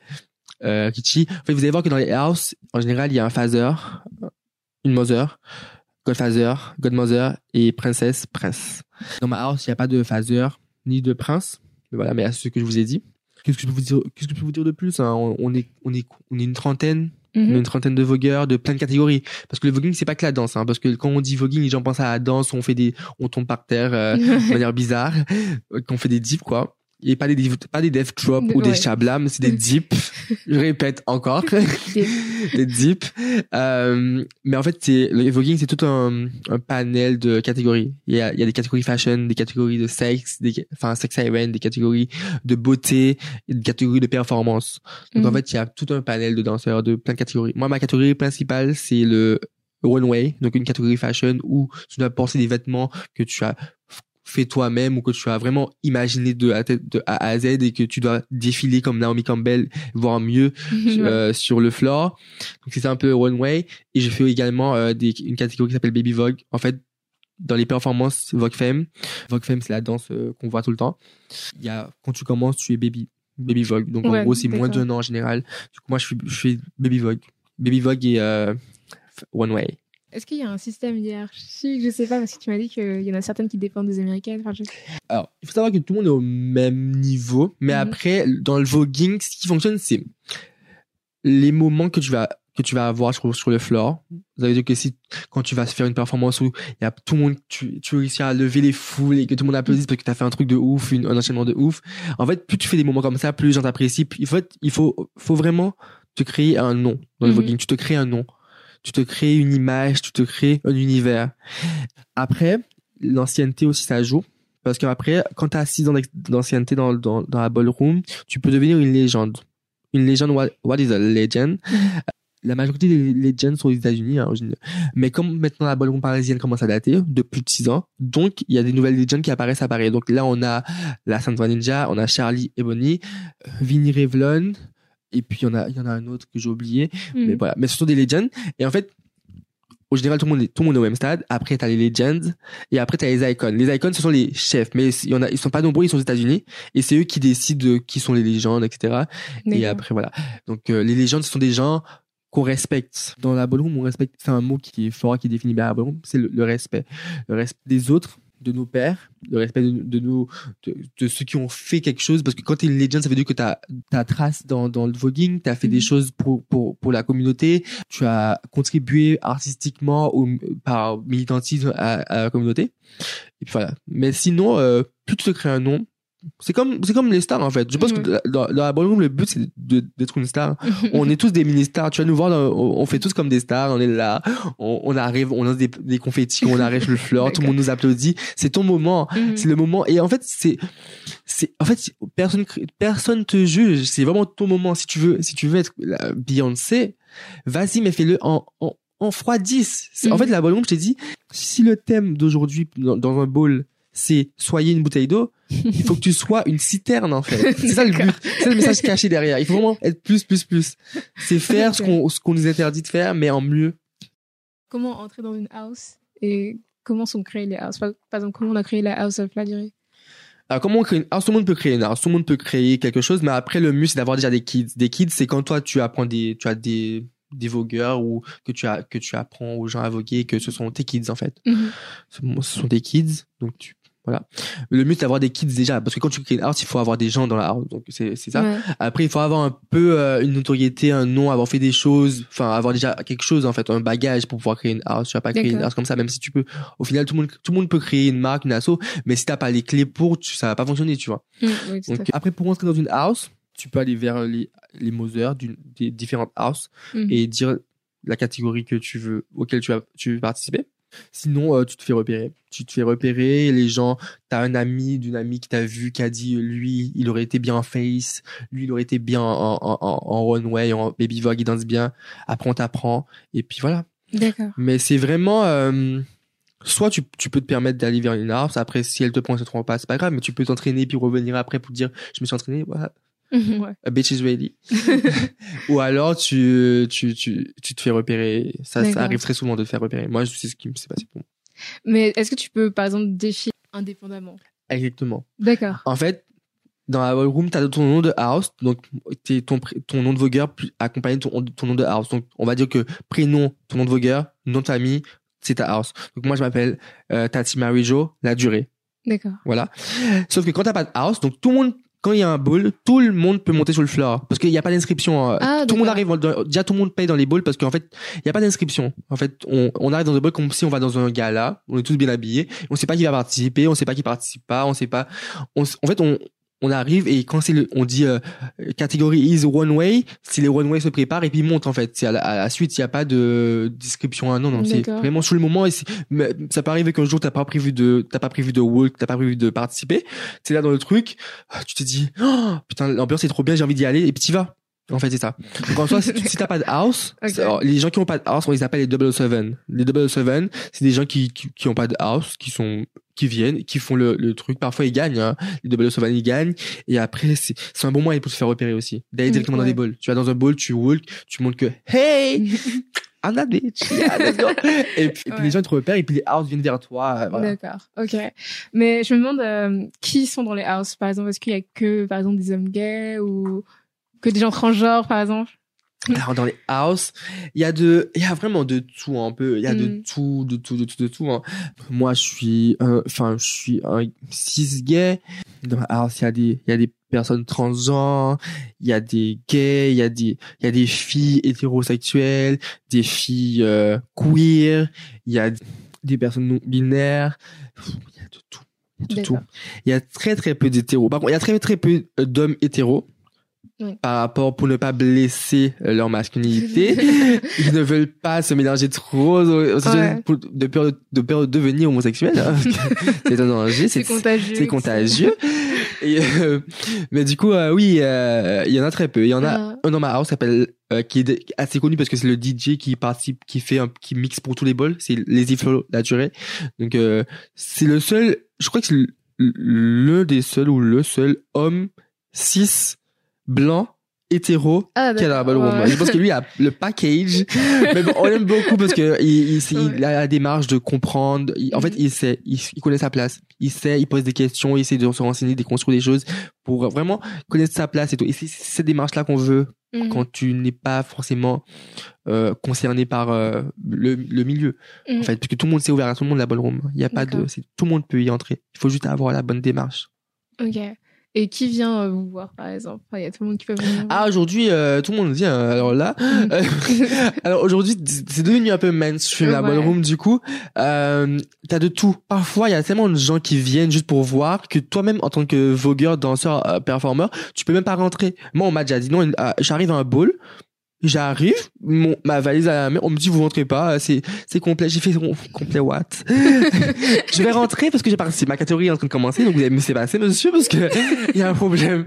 euh, Kichi. En fait, vous allez voir que dans les houses, en général, il y a un father, une mother, godfather, godmother et princesse, prince. Dans ma house, il n'y a pas de father ni de prince. Mais voilà, mais à ce que je vous ai dit. Qu'est-ce que je peux vous dire, qu'est-ce que je peux vous dire de plus hein? on, est, on est, on est une trentaine, mhm. une trentaine de vogueurs de plein de catégories. Parce que le voguing, c'est pas que la danse, hein, parce que quand on dit voguing, les gens pensent à la danse, on fait des, on tombe par terre euh, de manière bizarre, qu'on fait des dips quoi et pas des pas des death drop ou des chablam c'est des dips je répète encore. Des dips euh, mais en fait c'est le voguing c'est tout un, un panel de catégories. Il y a il y a des catégories fashion des catégories de sexe des enfin sex event des catégories de beauté des catégories de performance. Donc en mhm. fait il y a tout un panel de danseurs de plein de catégories. Moi ma catégorie principale c'est le runway donc une catégorie fashion où tu dois porter des vêtements que tu as fait toi-même ou que tu as vraiment imaginé de A, de A à Z et que tu dois défiler comme Naomi Campbell, voire mieux euh, sur le floor. Donc c'est un peu one way. Et je fais également euh, des, une catégorie qui s'appelle Baby Vogue. En fait, dans les performances Vogue Femme, Vogue Femme c'est la danse euh, qu'on voit tout le temps. Il y a quand tu commences, tu es baby baby Vogue. Donc en gros c'est moins d'un an en général. Du coup moi je, suis, je fais Baby Vogue. Baby Vogue et one way. Est-ce qu'il y a un système hiérarchique? Je sais pas, parce que tu m'as dit qu'il y en a certaines qui dépendent des américaines. Alors, il faut savoir que tout le monde est au même niveau, mais mhm. après, dans le voguing, ce qui fonctionne, c'est les moments que tu vas que tu vas avoir sur, sur le floor. Ça veut dire que si, quand tu vas faire une performance où il y a tout le monde, tu, tu réussis à lever les foules et que tout le monde applaudisse parce que tu as fait un truc de ouf, une, un enchaînement de ouf. En fait, plus tu fais des moments comme ça, plus les gens t'apprécient. Il faut, il faut, faut vraiment te créer un nom dans le mhm. voguing. Tu te crées un nom tu te crées une image, tu te crées un univers. Après, l'ancienneté aussi, ça joue. Parce qu'après, quand tu as 6 ans d'ancienneté dans, dans, la ballroom, tu peux devenir une légende. Une légende, what, is a legend? la majorité des legends sont aux États-Unis, hein, mais comme maintenant la ballroom parisienne commence à dater de plus de 6 ans, donc il y a des nouvelles legends qui apparaissent à Paris. Donc là, on a la Santa Ninja, on a Charlie Ebony, Vinnie Revlon, et puis il y en a il y en a un autre que j'ai oublié. Mais mm. voilà. Mais ce sont des legends. Et en fait au général tout le monde est, tout le monde est au même stade. Après t'as les legends. Et après t'as les icons. Les icons ce sont les chefs. Mais il y en a ils sont pas nombreux. Ils sont aux États-Unis. Et c'est eux qui décident de qui sont les légendes etc et après voilà. Donc euh, les légendes ce sont des gens qu'on respecte. Dans la ballroom on respecte c'est un mot qui est fort qui définit bien la ballroom c'est le, respect. Le respect des autres de nos pères, le respect de, de nos, de, de ceux qui ont fait quelque chose. Parce que quand t'es une legend, ça veut dire que t'as ta trace dans, dans le voguing, t'as fait des Mhm. choses pour, pour, pour la communauté, tu as contribué artistiquement ou par militantisme à, à la communauté. Et puis voilà. Mais sinon, euh, plus tu te crées un nom, c'est comme, c'est comme les stars, en fait. Je pense que dans, dans la ballroom, le but, c'est d'être une star. on est tous des mini-stars. Tu vas nous voir, dans- on on fait tous comme des stars. On est là, on, on arrive, on lance des, des confettis, on arrache le fleur, tout le monde nous applaudit. C'est ton moment. Mhm. C'est le moment. Et en fait, c'est, c'est, en fait, personne, personne te juge. C'est vraiment ton moment. Si tu veux, si tu veux être la Beyoncé, vas-y, mais fais-le en, en, en froid 10. C'est- En Mhm. fait, la ballroom, je t'ai dit, si le thème d'aujourd'hui dans, dans un bowl, c'est soyez une bouteille d'eau, il faut que tu sois une citerne, en fait. C'est ça le but. C'est le message caché derrière. Il faut vraiment être plus, plus, plus. C'est faire ce qu'on, ce qu'on nous interdit de faire, mais en mieux. Comment entrer dans une house et comment sont créées les houses? Par, exemple, comment on a créé la house of la durée Alors, comment on crée une house? Tout le monde peut créer une house. Tout le monde peut créer quelque chose, mais après, le mieux, c'est d'avoir déjà des kids. Des kids, c'est quand toi, tu apprends des, tu as des, des vogueurs ou que tu as, que tu apprends aux gens à voguer, que ce sont tes kids, en fait. Mhm. Ce ce sont des kids, donc tu, voilà. Le mieux, c'est d'avoir des kids déjà, parce que quand tu crées une house, il faut avoir des gens dans la house. Donc, c'est, c'est ça. Ouais. Après, il faut avoir un peu euh, une notoriété, un nom, avoir fait des choses, enfin avoir déjà quelque chose en fait, un bagage pour pouvoir créer une house. Tu vas pas créer une house comme ça, même si tu peux. Au final, tout le monde, tout le monde peut créer une marque, une asso, mais si t'as pas les clés pour, tu, ça va pas fonctionner, tu vois. Oui, à Donc après, pour rentrer dans une house, tu peux aller vers les les Mother d'une des différentes houses Mhm. et dire la catégorie que tu veux, auquel tu vas, tu veux participer. Sinon, euh, tu te fais repérer. Tu te fais repérer, les gens, t'as un ami d'une amie qui t'a vu, qui a dit, lui, il aurait été bien en face, lui, il aurait été bien en, en, en, en runway, en baby vogue, il danse bien. Après, on t'apprend. Et puis voilà. D'accord. Mais c'est vraiment, euh, soit tu, tu peux te permettre d'aller vers une house. Après, si elle te prend, elle te prend pas, c'est pas grave, mais tu peux t'entraîner puis revenir après pour dire, je me suis entraîné, voilà, Mhm, ouais. a bitch is ready. Ou alors tu, tu, tu, tu te fais repérer. Ça, D'accord. ça arrive très souvent de te faire repérer. Moi, je sais ce qui me s'est passé pour moi. Mais est-ce que tu peux, par exemple, défier indépendamment? Exactement. D'accord. En fait, dans la ballroom, t'as ton nom de house, donc t'es ton, ton nom de vogueur accompagné de ton, ton nom de house. Donc, on va dire que prénom, ton nom de vogueur, nom de famille, c'est ta house. Donc, moi, je m'appelle euh, Tati Mary Jo, la durée. D'accord. Voilà. Sauf que quand t'as pas de house, donc tout le monde, quand il y a un ball, tout le monde peut monter sur le floor. Parce qu'il n'y a pas d'inscription. euh, Ah, tout le monde arrive, dans- déjà tout le monde paye dans les balls parce qu'en fait, il n'y a pas d'inscription. En fait, on, on arrive dans un ball comme si on va dans un gala, on est tous bien habillés, on sait pas qui va participer, on sait pas qui participe pas, on sait pas, on, en fait, on, on arrive et quand c'est le, on dit euh, catégorie is one way, si les one way se préparent et puis ils montent en fait. C'est à la, à la suite, il n'y a pas de description. hein, non, non, c'est vraiment sur le moment. Et mais ça peut arriver qu'un jour t'as pas prévu de, t'as pas prévu de walk, t'as pas prévu de participer. C'est là dans le truc, ah, tu te dis, oh, putain, l'ambiance est trop bien, j'ai envie d'y aller et puis tu vas. En fait, c'est ça. Donc, en soi, si, si t'as pas de house, alors, les gens qui ont pas de house, on les appelle les double seven. Les double seven, c'est des gens qui, qui, qui ont pas de house, qui sont, qui viennent, qui font le, le truc. Parfois, ils gagnent, hein. Les double seven, ils gagnent. Et après, c'est, c'est un bon moyen pour se faire repérer aussi. D'aller directement dans des balls. Tu vas dans un ball, tu walk, tu montres que, hey! I'm that bitch. Go. et puis, Ouais. les gens ils te repèrent et puis les house viennent vers toi. euh, Voilà. D'accord. Ok. Mais je me demande euh, qui sont dans les houses, par exemple. Est-ce qu'il y a que, par exemple, des hommes gays ou que des gens transgenres, par exemple? Alors dans les house, il y a de, il y a vraiment de tout un peu. Il y a de Mm. tout, de tout, de tout, de tout. hein. Moi, je suis, enfin, je suis un cis gay. Dans la house, il y a des, il y a des personnes transgenres, il y a des gays, il y a des, il y a des filles hétérosexuelles, des filles euh, queer, il y a des personnes non binaires. Il y a de tout. Il y a de tout. Il y a très très peu d'hétéros. Par contre, il y a très très peu euh, d'hommes hétéros. Oui. Par rapport pour ne pas blesser euh, leur masculinité, ils ne veulent pas se mélanger trop aux- Ouais. pour- de peur de, peur de devenir homosexuel. hein, c'est un danger, C'est contagieux. c'est contagieux. Et, euh, mais du coup, euh, oui, euh, il y en a très peu. Il y en a un dans ma house s'appelle euh, qui est assez connu parce que c'est le DJ qui participe, qui fait un, qui mixe pour tous les bols. C'est Lazy Flow la durée. Donc euh, c'est le seul. Je crois que c'est le- l'un des seuls ou le seul homme cis blanc hétéro Ah, d'accord. ballroom. Ouais. Je pense que lui a le package. mais bon, on l'aime beaucoup parce que il, il, c'est- Ouais. il a la démarche de comprendre. Il- en fait, il sait, il, connaît sa place. Il sait, il pose des questions, il essaie de se renseigner, de construire des choses pour vraiment connaître sa place et tout. Et c'est cette démarche-là qu'on veut Mhm. quand tu n'es pas forcément euh, concerné par euh, le, le milieu. Mhm. En fait, parce que tout le monde s'est ouvert à tout le monde la ballroom. Il y a pas de, tout le monde peut y entrer. Il faut juste avoir la bonne démarche. Ok. Et qui vient euh, vous voir, par exemple? Enfin, Il y a tout le monde qui peut venir. vous Ah, aujourd'hui, euh, tout le monde vient. Alors là, euh, alors aujourd'hui, c'est devenu un peu mainstream la Ouais. ballroom. Du coup, euh, t'as de tout. Parfois, il y a tellement de gens qui viennent juste pour voir que toi-même, en tant que vogueur, danseur, euh, performeur, tu peux même pas rentrer. Moi, on m'a déjà dit non. euh, J'arrive à un ball. J'arrive, mon, ma valise à la main, on me dit vous rentrez pas, c'est c'est complet. J'ai fait com- complet what? Je vais rentrer parce que j'ai participé. Ma catégorie est en train de commencer, donc vous allez me laisser passer, monsieur, parce que il y a un problème.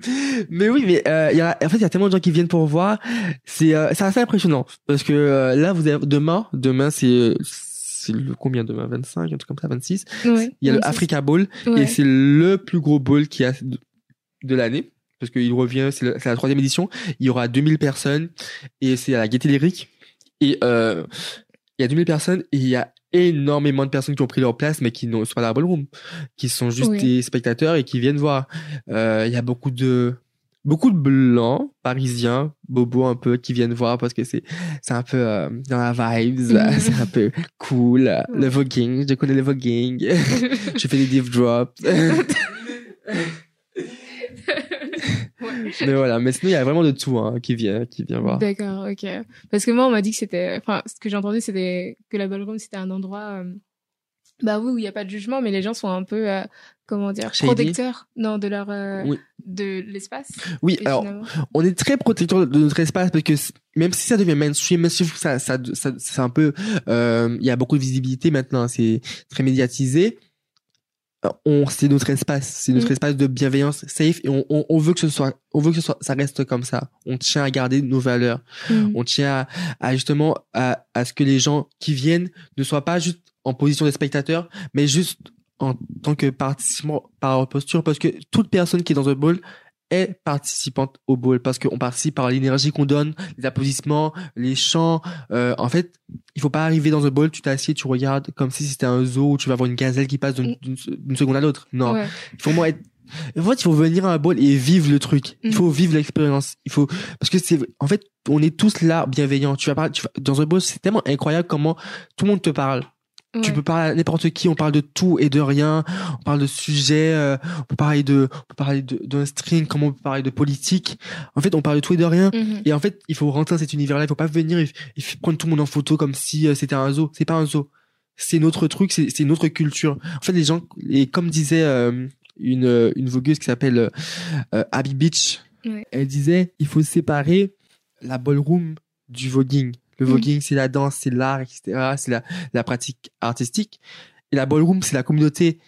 Mais oui, mais euh, y a, en fait, il y a tellement de gens qui viennent pour voir. C'est euh, c'est assez impressionnant parce que euh, là, vous avez demain, demain c'est c'est le combien demain 25, un truc comme ça, 26. Ouais. Il y a le Africa Bowl Ouais. et c'est le plus gros bowl qui a de, de l'année parce qu'il revient, c'est la troisième édition. Il y aura 2000 personnes et c'est à la Gaîté Lyrique et euh, il y a 2000 personnes et il y a énormément de personnes qui ont pris leur place mais qui ne sont pas dans la ballroom, qui sont juste Oui. des spectateurs et qui viennent voir. Euh, Il y a beaucoup de beaucoup de blancs parisiens bobos un peu qui viennent voir parce que c'est c'est un peu euh, dans la vibes Mhm. c'est un peu cool le voguing je connais le voguing je fais des div drops mais voilà mais sinon il y a vraiment de tout hein, qui vient qui vient voir D'accord, ok. Parce que moi, on m'a dit que c'était. Enfin, ce que j'ai entendu, c'était que la ballroom, c'était un endroit. euh, Bah oui, où il n'y a pas de jugement, mais les gens sont un peu. euh, comment dire Shady. Protecteurs. Non, de leur. euh, Oui. De l'espace. oui Et alors finalement- on est très protecteur de notre espace parce que même si ça devient mainstream, même si ça, ça, ça c'est un peu, euh, il y a beaucoup de visibilité maintenant, c'est très médiatisé. On, c'est notre espace, c'est notre Mm. espace de bienveillance safe et on, on, on veut que ce soit, on veut que ce soit, ça reste comme ça. On tient à garder nos valeurs. Mhm. On tient à, à justement à, à ce que les gens qui viennent ne soient pas juste en position de spectateur, mais juste en tant que participant par posture, parce que toute personne qui est dans un bowl est participante au bowl, parce qu'on participe par l'énergie qu'on donne, les applaudissements, les chants. Euh, en fait, il faut pas arriver dans un bowl, tu t'assieds, tu regardes comme si c'était un zoo où tu vas voir une gazelle qui passe d'une seconde à l'autre. Non, Ouais. il faut moins être en fait, il faut venir à un bol et vivre le truc. Il faut vivre l'expérience. Il faut parce que c'est en fait, on est tous là bienveillants. Tu vas parler tu vas- dans un bol, c'est tellement incroyable comment tout le monde te parle. Tu peux parler à n'importe qui, on parle de tout et de rien, on parle de sujets, euh, on peut parler de on peut parler d'un string, comment on peut parler de politique. En fait, on parle de tout et de rien. Mhm. Et en fait, il faut rentrer dans cet univers-là. Il faut pas venir et, et prendre tout le monde en photo comme si euh, c'était un zoo. C'est pas un zoo. C'est notre truc, c'est notre culture. En fait, les gens, et comme disait euh, une une vogueuse qui s'appelle Abby Beach, Ouais. elle disait il faut séparer la ballroom du voguing. Le Mhm. voguing, c'est la danse, c'est l'art, etc. C'est la la pratique artistique. Et la ballroom, c'est la communauté.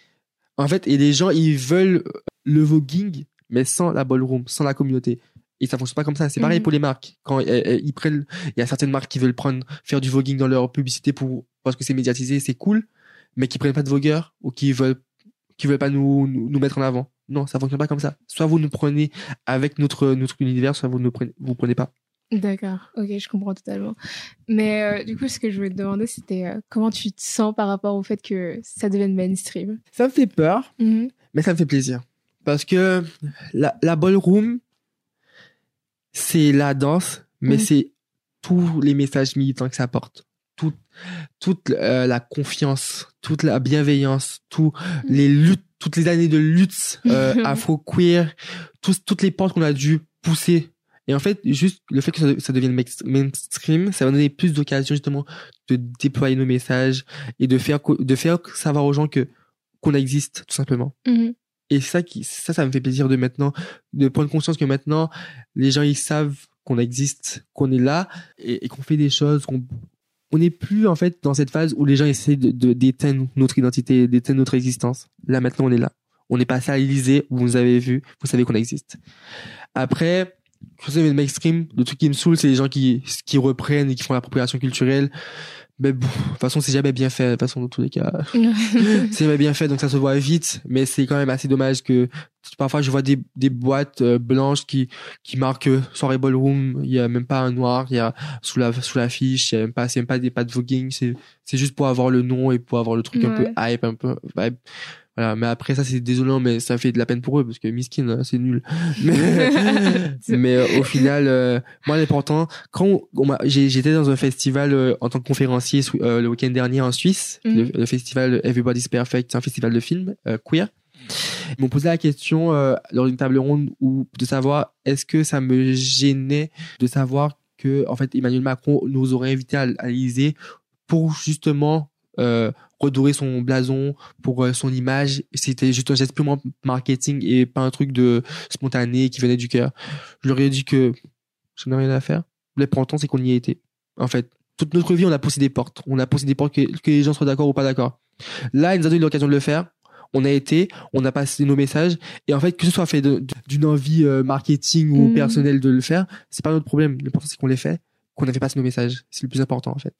En fait, et les gens, ils veulent le voguing, mais sans la ballroom, sans la communauté. Et ça fonctionne pas comme ça. C'est pareil Mhm. pour les marques. Quand euh, euh, ils prennent, il y a certaines marques qui veulent prendre, faire du voguing dans leur publicité pour, parce que c'est médiatisé, c'est cool, mais qui prennent pas de vogueurs ou qui veulent, qui veulent pas nous, nous, nous mettre en avant. Non, ça fonctionne pas comme ça. Soit vous nous prenez avec notre, notre univers, soit vous ne prenez, vous prenez pas. D'accord, ok, je comprends totalement. Mais euh, du coup, ce que je voulais te demander, c'était euh, comment tu te sens par rapport au fait que ça devienne mainstream? Ça me fait peur, Mhm. mais ça me fait plaisir. Parce que la, la ballroom, c'est la danse, mais Mhm. c'est tous les messages militants que ça apporte. Toute, toute euh, la confiance, toute la bienveillance, tous les luttes, toutes les années de lutte euh, afro-queer, tous- toutes les portes qu'on a dû pousser. Et en fait, juste le fait que ça, devienne mainstream, ça va donner plus d'occasions justement de déployer nos messages et de faire, de faire savoir aux gens que qu'on existe, tout simplement. Mhm. Et ça, qui, ça, ça me fait plaisir de maintenant, de prendre conscience que maintenant, les gens, ils savent qu'on existe, qu'on est là, et, et qu'on fait des choses, qu'on, on n'est plus, en fait, dans cette phase où les gens essaient de, d'éteindre notre identité, d'éteindre notre existence. Là, maintenant, on est là. On est passé à l'Elysée, où vous nous avez vu, vous savez qu'on existe. Après, je sais, le mainstream, le truc qui me saoule, c'est les gens qui, qui reprennent et qui font l'appropriation culturelle. Mais bon, de toute façon, c'est jamais bien fait, de toute façon, dans tous les cas. C'est jamais bien fait donc ça se voit vite. Mais c'est quand même assez dommage que parfois je vois des, des boîtes euh, blanches qui qui marquent euh, soirée ballroom il y a même pas un noir il y a sous la sous l'affiche il y a même pas c'est même pas des pas de voguing. C'est c'est juste pour avoir le nom et pour avoir le truc un peu hype un peu vibe. Voilà mais après ça c'est désolant, mais ça fait de la peine pour eux parce que miskin, hein, c'est nul. Mais, mais euh, au final, euh, moi l'important, quand j'étais dans un festival euh, en tant que conférencier euh, le week-end dernier en Suisse, Mhm. le, le festival Everybody's Perfect, c'est un festival de films queer. Ils m'ont posé la question lors d'une table ronde ou de savoir est-ce que ça me gênait de savoir que en fait Emmanuel Macron nous aurait invité à, à l'Élysée pour justement euh, redorer son blason pour euh, son image. C'était juste un geste purement marketing et pas un truc de spontané qui venait du cœur. Je leur ai dit que je n'ai rien à faire. L'important, c'est qu'on y ait été. En fait, toute notre vie, on a poussé des portes. On a poussé des portes que, que les gens soient d'accord ou pas d'accord. Là, ils nous ont donné l'occasion de le faire. On a été, on a passé nos messages. Et en fait, que ce soit fait d'une envie euh, marketing ou Mhm. personnelle de le faire, c'est pas notre problème. L'important, c'est qu'on l'ait fait, qu'on a fait passer nos messages. C'est le plus important, en fait.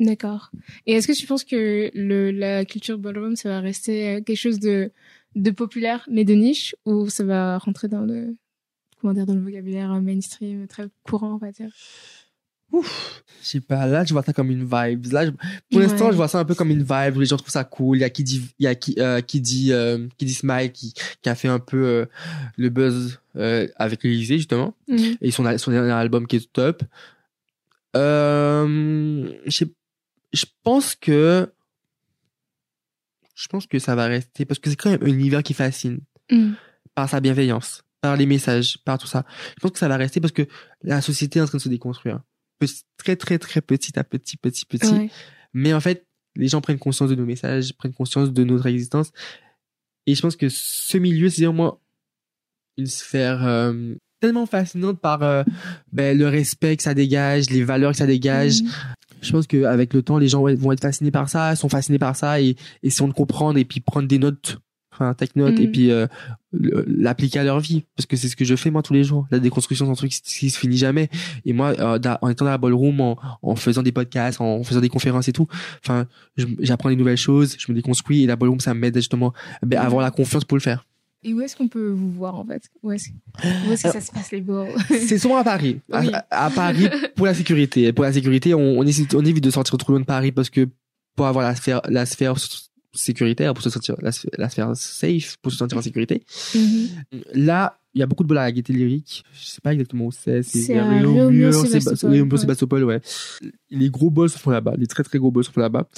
D'accord. Et est-ce que tu penses que le, la culture ballroom, ça va rester euh, quelque chose de, de populaire, mais de niche, ou ça va rentrer dans le, comment dire, dans le vocabulaire euh, mainstream, très courant, on va dire? Je sais pas, là, je vois ça comme une vibe. Là, je- pour l'instant, je vois ça un peu comme une vibe où les gens trouvent ça cool. Il y a qui dit, il y a qui, euh, qui dit, euh, qui dit Smile qui, qui a fait un peu euh, le buzz euh, avec l'Elysée, justement. Mhm. Et son, son dernier album qui est top. Euh, je sais- je pense que, je pense que ça va rester parce que c'est quand même un univers qui fascine Mhm. par sa bienveillance, par les messages, par tout ça. Je pense que ça va rester parce que la société est en train de se déconstruire. Petit- très, très, très petit à petit, petit, petit. Ouais. Mais en fait, les gens prennent conscience de nos messages, prennent conscience de notre existence. Et je pense que ce milieu, c'est vraiment une sphère euh, tellement fascinante par euh, ben, le respect que ça dégage, les valeurs que ça dégage. Mhm. Je pense qu'avec le temps, les gens vont être- fascinés par ça, sont fascinés par ça et essayent de comprendre et puis prendre des notes, enfin, take notes et Mhm. puis euh, le- l'appliquer à leur vie. Parce que c'est ce que je fais moi tous les jours. La déconstruction, c'est un truc qui, se finit jamais. Et moi, euh, en étant dans la ballroom, en, en faisant des podcasts, en faisant des conférences et tout, enfin, j'apprends des nouvelles choses, je me déconstruis et la ballroom, ça m'aide justement ben, à avoir la confiance pour le faire. Et où est-ce qu'on peut vous voir, en fait? Où est-ce que ça se passe, les balls C'est souvent à Paris. À, Oui. à- à Paris pour la sécurité. Pour la sécurité, on, on, essaie- on évite de sortir trop loin de Paris parce que pour avoir la sphère, la sphère sécuritaire, pour se sentir la, sphère- la sphère safe, pour se sentir en sécurité. Mhm. Là, il y a beaucoup de balles à la gaieté lyrique. Je sais pas exactement où c'est. C'est Léomur, Sébastopol, ouais. Les gros balls se font là-bas. Les très très gros balls se font là-bas.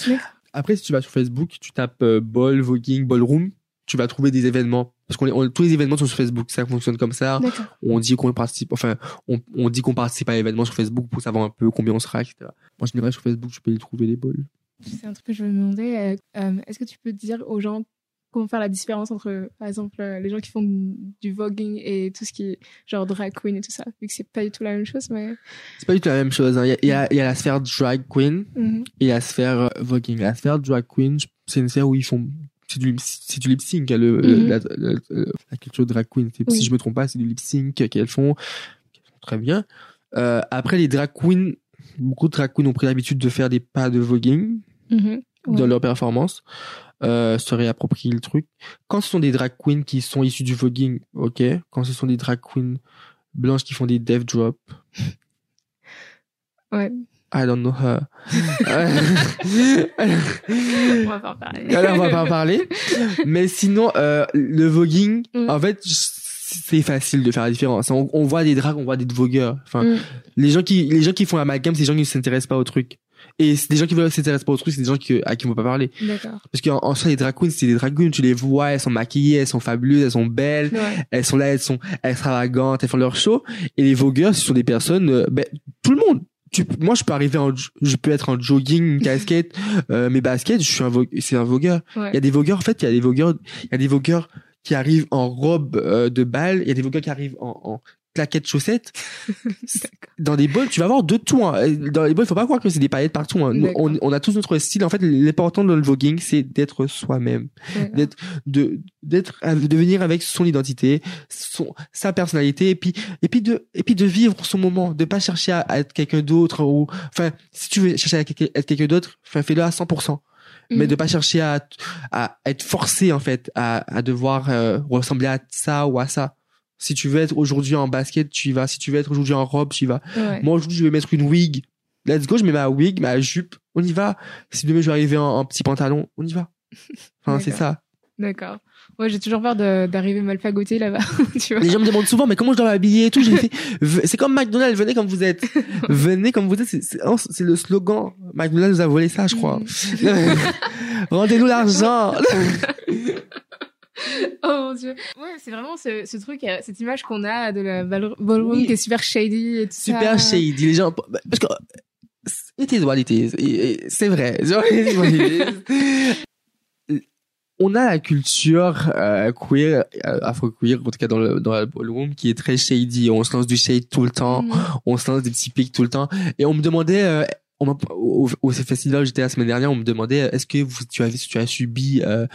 Après, si tu vas sur Facebook, tu tapes euh, ball, voguing, ballroom, tu vas trouver des événements. Parce qu'on on- tous les événements sont sur Facebook. Ça fonctionne comme ça on dit qu'on participe, enfin, on, on dit qu'on participe à l'événement sur Facebook pour savoir un peu combien on sera, etc. Moi, je dirais sur Facebook, je peux y trouver les balls. C'est un truc que je me demandais. euh, euh, Est-ce que tu peux dire aux gens comment faire la différence entre, par exemple, euh, les gens qui font du voguing et tout ce qui est genre drag queen et tout ça Vu que c'est pas du tout la même chose, mais. C'est pas du tout la même chose. hein. Il y, a, il y, a, il y a la sphère drag queen Mhm. et la sphère voguing. La sphère drag queen, c'est une sphère où ils font. C'est du, lip- c'est du lip sync, hein, le, Mhm. la, la- la- la culture drag queen. C'est- Oui. Si je me trompe pas, c'est du lip sync qu'elles font, font très bien. Euh, après, les drag queens, beaucoup de drag queens ont pris l'habitude de faire des pas de voguing. Mhm. Ouais. dans leur performance, euh, se réapproprier le truc. Quand ce sont des drag queens qui sont issus du voguing, ok. Quand ce sont des drag queens blanches qui font des death drop, Ouais. I don't know her. On va pas en parler. Alors, on va pas en parler. Mais sinon, euh, le voguing, Mm. en fait, c'est facile de faire la différence. On, on voit des drags, on voit des vogueurs. Enfin, Mm. les gens qui, les gens qui font l'amalgame, c'est des gens qui ne s'intéressent pas au truc. Et c'est des gens qui veulent s'intéressent pas au truc, c'est des gens qui, à qui on va pas parler. D'accord. Parce qu'en en soi, les drag queens, c'est des drag queens, tu les vois, elles sont maquillées, elles sont fabuleuses, elles sont belles, Ouais. elles sont là, elles sont extravagantes, elles font leur show. Et les vogueurs, ce sont des personnes, euh, ben, tout le monde. Tu, moi, je peux arriver en, je peux être en jogging, une casquette, euh, mes baskets, je suis un c'est un vogueur. Ouais. Il y a des vogueurs, en fait, il y a des vogueurs, il y a des vogueurs qui arrivent en robe euh, de bal, il y a des vogueurs qui arrivent en, en claquettes chaussettes. dans des bols, tu vas avoir de tout. Hein. Dans les bols, faut pas croire que c'est des paillettes partout. Hein. Nous, on, on a tous notre style. En fait, l'important dans le voguing, c'est d'être soi-même d'être de d'être de venir avec son identité son sa personnalité et puis et puis de et puis de vivre son moment de pas chercher à, à être quelqu'un d'autre ou enfin si tu veux chercher à être quelqu'un d'autre fais-le à 100% mais Mhm. de pas chercher à à être forcé en fait à à devoir euh, ressembler à ça ou à ça si tu veux être aujourd'hui en basket tu y vas si tu veux être aujourd'hui en robe tu y vas Ouais. moi aujourd'hui je vais mettre une wig let's go je mets ma wig ma jupe on y va si demain je vais arriver en, en petit pantalon on y va enfin c'est ça D'accord. Ouais, j'ai toujours peur d'arriver mal fagotée là-bas. Les gens me demandent souvent, mais comment je dois m'habiller et tout? J'ai fait, v- c'est comme McDonald's, venez comme vous êtes. venez comme vous êtes. C'est le slogan. McDonald's nous a volé ça, je crois. Mm. Rendez-nous l'argent. Oh mon dieu. Ouais, c'est vraiment ce, ce truc, euh, cette image qu'on a de la ball- ballroom Oui. qui est super shady et tout Super ça. shady. Les gens, parce que, it is what it is. C'est vrai. Genre, it is what it is. On a la culture euh, queer, euh, afro-queer, en tout cas dans, le, dans la ballroom, qui est très shady. On se lance du shade tout le temps. Mm. on se lance des petits pics tout le temps. Et on me demandait, euh, on au, au festival où j'étais la semaine dernière, on me demandait, est-ce que vous, tu, as, tu as subi, euh,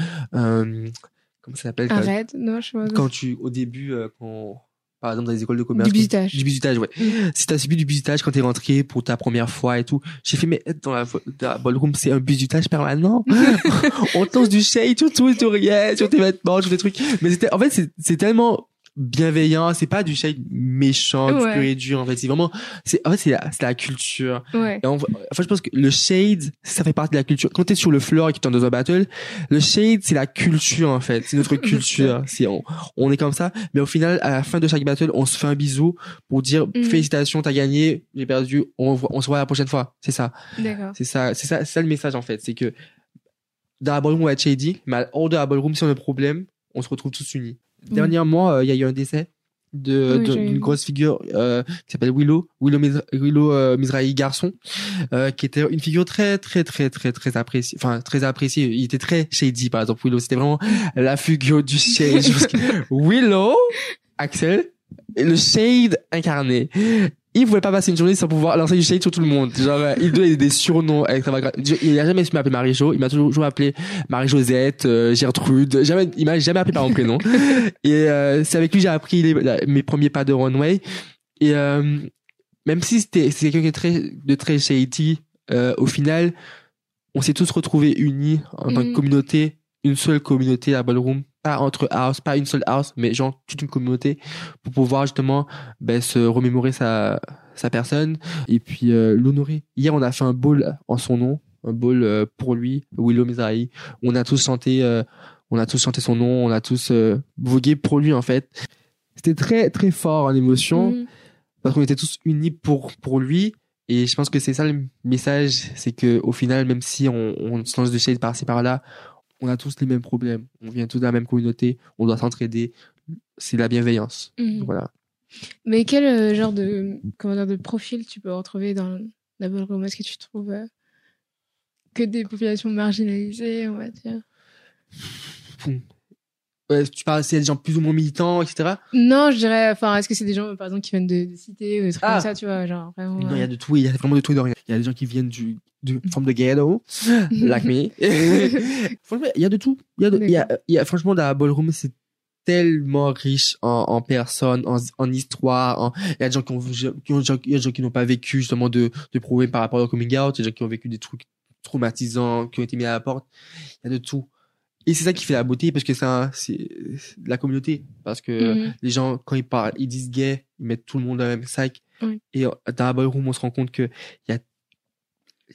comment ça s'appelle quand, raid, non, je sais pas. quand tu, au début, euh, quand, par exemple dans les écoles de commerce. Du bisutage. Du bisutage, ouais. Mm. Si t'as subi du bisutage quand t'es rentré pour ta première fois et tout, j'ai fait, mais être dans la, dans la ballroom, c'est un bisutage permanent. on te lance du shade sur tout et sur rien, sur tes vêtements, sur des trucs. Mais c'était, en fait, c'est tellement bienveillant, c'est pas du shade méchant, du Ouais. pur et dur, en fait. C'est vraiment, c'est, en fait, c'est la, c'est la culture. Ouais. Et en, enfin, je pense que le shade, ça fait partie de la culture. Quand t'es sur le floor et que t'es dans un battle, le shade, c'est la culture, en fait. C'est notre culture. c'est, on, on est comme ça. Mais au final, à la fin de chaque battle, on se fait un bisou pour dire Mhm. félicitations, t'as gagné, j'ai perdu, on, on se voit la prochaine fois. C'est ça. D'accord. C'est ça, c'est ça, c'est ça le message, en fait. C'est que dans la ballroom, on va être shady, mais hors de la ballroom, si on a un problème, on se retrouve tous unis. Mhm. Dernièrement, euh, il y a eu un décès de, Oui, de- d'une grosse figure euh, qui s'appelle Willow, Willow, Mis- Willow euh, Mizrahi garçon, euh, qui était une figure très très très très très appréciée, enfin très appréciée. Il était très shady par exemple Willow, c'était vraiment la figure du shade. Willow, Axel, le shade incarné. Il pouvait pas passer une journée sans pouvoir lancer du shade sur tout le monde. Genre, euh, il donnait des surnoms. Il a jamais su m'appeler Marie-Jo. Il m'a toujours, appelé Marie-Josette, euh, Gertrude. Jamais, il m'a jamais appelé par mon prénom. Et euh, c'est avec lui que j'ai appris les- la- mes premiers pas de runway. Et euh, même si c'était c'est quelqu'un est très, de très shady, au final, on s'est tous retrouvés unis en tant que Mhm. communauté, une seule communauté à Ballroom, pas entre house, pas une seule house, mais genre toute une communauté pour pouvoir justement ben, se remémorer sa, sa personne et puis euh, l'honorer. Hier, on a fait un ball en son nom, un ball euh, pour lui, Willow Mizrahi. On a tous chanté, euh, on a tous chanté son nom, on a tous vogué pour lui en fait. C'était très très fort en émotion Mhm. parce qu'on était tous unis pour pour lui et je pense que c'est ça le message c'est que au final même si on, on se lance de shade par-ci par-là on a tous les mêmes problèmes. On vient tous de la même communauté. On doit s'entraider. C'est la bienveillance. Mhm. voilà. Mais quel euh, genre de, comment dire, de profil tu peux retrouver dans la ballroom Est-ce que tu trouves euh, que des populations marginalisées, on va dire? Tu parles c'est des gens plus ou moins militants etc Non, je dirais, enfin, est-ce que c'est des gens, par exemple, qui viennent de, de cités ou des trucs Ah. comme ça, tu vois, genre vraiment. non il y euh, a de tout il y a vraiment de tout et de rien il y a des gens qui viennent du du forme de ghetto like me franchement il y a de tout il y a de, il y a, il y a franchement dans la ballroom c'est tellement riche en, en personnes, en, en histoire. En... Il y a des gens qui ont, qui ont- des gens qui n'ont pas vécu justement de, de problèmes par rapport au coming out. Il y a des gens qui ont vécu des trucs traumatisants, qui ont été mis à la porte. Il y a de tout. Et c'est ça qui fait la beauté parce que c'est un- c'est la communauté. Parce que Mhm. les gens, quand ils parlent, ils disent gay, ils mettent tout le monde dans le même sac. Et euh, dans la ballroom, on se rend compte que il y a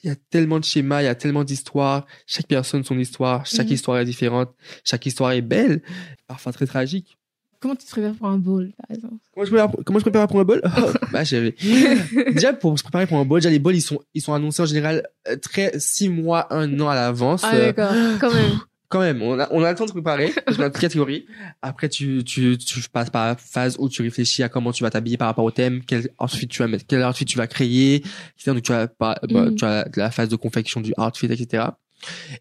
y a tellement de schémas, il y a tellement d'histoires. Chaque personne son histoire, chaque Mhm. histoire est différente, chaque histoire est belle, parfois très tragique. Comment tu te prépares pour un ball, par exemple? Comment je prépare, comment je prépare pour un bol? Oh, bah, j'avais- Déjà pour se préparer pour un bol, déjà les bols ils sont ils sont annoncés en général euh, très six mois, un an à l'avance. Ah, Euh, d'accord, quand même. Quand même, on a, on a le temps de préparer, toute catégorie. Après, tu, tu, tu passes par la phase où tu réfléchis à comment tu vas t'habiller par rapport au thème, quel outfit tu vas mettre, quel outfit tu vas créer, etc. Donc, tu as, pas, bah, Mhm. tu as la phase de confection du outfit, etc.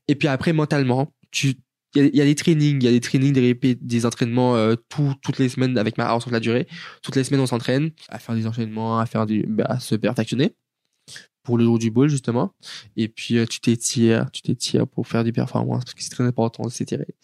Et puis après, mentalement, tu, il y a, il y a des trainings, il y a des trainings, des répé- des entraînements, euh, tout, toutes les semaines avec ma house sur la durée. Toutes les semaines, on s'entraîne à faire des enchaînements, à faire du, bah, à se perfectionner pour le jour du ball justement. Et puis euh, tu t'étires tu t'étires pour faire des performances parce que c'est très important de s'étirer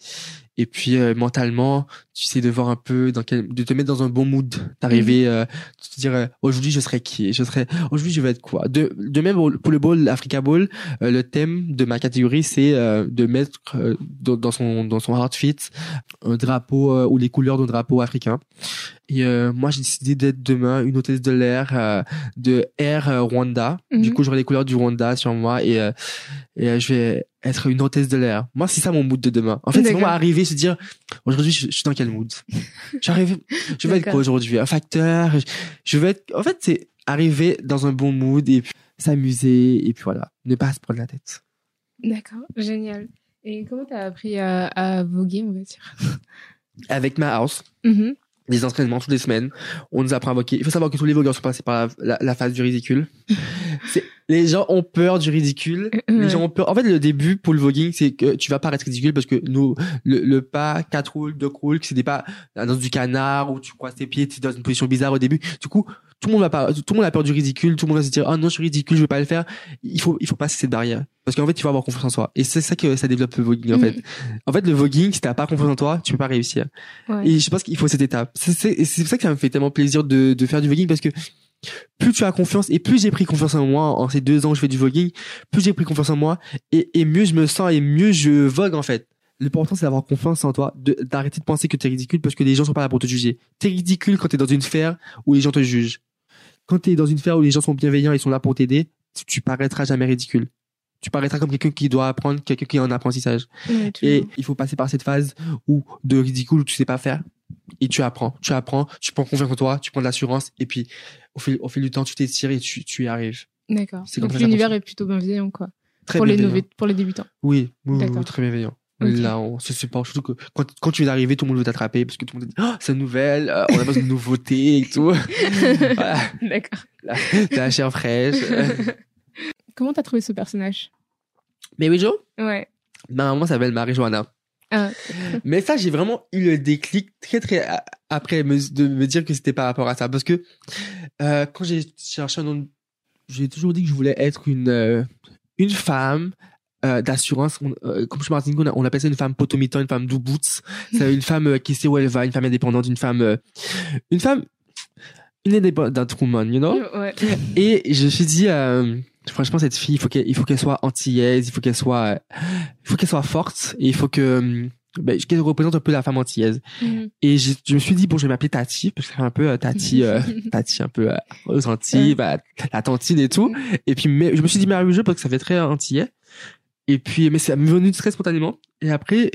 et puis euh, mentalement tu sais de voir un peu dans quel de te mettre dans un bon mood d'arriver euh, de te dire euh, aujourd'hui je serai qui? Je serai aujourd'hui je vais être quoi? De de même pour le ball l'Africa Ball euh, le thème de ma catégorie c'est euh, de mettre euh, dans, dans son dans son outfit un drapeau euh, ou les couleurs d'un drapeau africain et euh, moi j'ai décidé d'être demain une hôtesse de l'air euh, de Air Rwanda. Mhm. Du coup, j'aurai les couleurs du Rwanda sur moi et, euh, et je vais être une hôtesse de l'air. Moi, c'est ça mon mood de demain. En fait, c'est vraiment arriver, se dire, aujourd'hui, je, je suis dans quel mood? J'arrive, je vais être quoi aujourd'hui? Un facteur? Je, je vais être, en fait, c'est arriver dans un bon mood et puis s'amuser et puis voilà. Ne pas se prendre la tête. D'accord, génial. Et comment t'as appris à, à voguer, on va dire? Avec ma house, Mhm. des entraînements toutes les semaines. On nous apprend à voguer. Il faut savoir que tous les vogueurs sont passés par la, la- la phase du ridicule. C'est- les gens ont peur du ridicule. Les gens ont peur. En fait, le début pour le voguing, c'est que tu vas pas être ridicule parce que nous, le, le pas, quatre roules, deux roules, que c'est des pas dans du canard où tu croises tes pieds, tu es dans une position bizarre au début. Du coup, tout le monde va pas, tout le monde a peur du ridicule, tout le monde va se dire, oh non, je suis ridicule, je vais pas le faire. Il faut, il faut passer cette barrière. Parce qu'en fait, il faut avoir confiance en soi. Et c'est ça que ça développe le voguing, en Mhm. fait. En fait, le voguing, si t'as pas confiance en toi, tu peux pas réussir. Ouais. Et je pense qu'il faut cette étape. C'est c'est- et c'est pour ça que ça me fait tellement plaisir de, de faire du voguing parce que plus tu as confiance et plus j'ai pris confiance en moi en ces deux ans que je fais du voguing, plus j'ai pris confiance en moi et, et mieux je me sens et mieux je vogue en fait. L'important c'est d'avoir confiance en toi, d'arrêter de penser que t'es ridicule parce que les gens sont pas là pour te juger. T'es ridicule quand t'es dans une sphère où les gens te jugent. Quand t'es dans une sphère où les gens sont bienveillants et sont là pour t'aider, tu, tu paraîtras jamais ridicule. Tu paraîtras comme quelqu'un qui doit apprendre, quelqu'un qui est en apprentissage. Et il faut passer par cette phase où de ridicule où tu sais pas faire et tu apprends, tu apprends, tu prends confiance en toi, tu prends de l'assurance et puis au fil, au fil du temps tu t'étires et tu, tu y arrives. D'accord. c'est comme Donc l'univers est plutôt bienveillant, quoi. Très pour les, bienveillant. nouveaux- pour les débutants. Oui, très bienveillant. Là, on se supporte. Surtout que quand, quand tu es arrivé, tout le monde veut t'attraper parce que tout le monde dit, oh, c'est nouvelle, euh, on a besoin de nouveautés et tout. voilà, D'accord. de la chair fraîche. Comment t'as trouvé ce personnage? Mais oui, Joe, Ouais. ma maman s'appelle Marie-Joanna. Mais ça, j'ai vraiment eu le déclic très très après me- de me dire que c'était par rapport à ça. Parce que euh, quand j'ai cherché un nom, j'ai toujours dit que je voulais être une, euh, une femme euh, d'assurance. Euh, comme je suis Martinique, on, a- on appelle ça une femme potomitan, une femme do boots. C'est une femme euh, qui sait où elle va, une femme indépendante, une femme... une femme... Une indépendante woman, you know? Ouais. et je me suis dit, franchement, cette fille, il faut qu'elle, soit antillaise, il faut qu'elle soit, il faut qu'elle soit forte, et il faut que, euh, ben, qu'elle représente un peu la femme antillaise. Mhm. Et je me suis dit, bon, je vais m'appeler Tati, parce que c'est un peu euh, Tati, euh, Tati un peu euh, aux Antilles, bah, la tantine et tout. Et puis, mais, je me suis dit Marie Jeu parce que ça fait très antillais. Et puis, mais ça m'est venu très spontanément. Et après,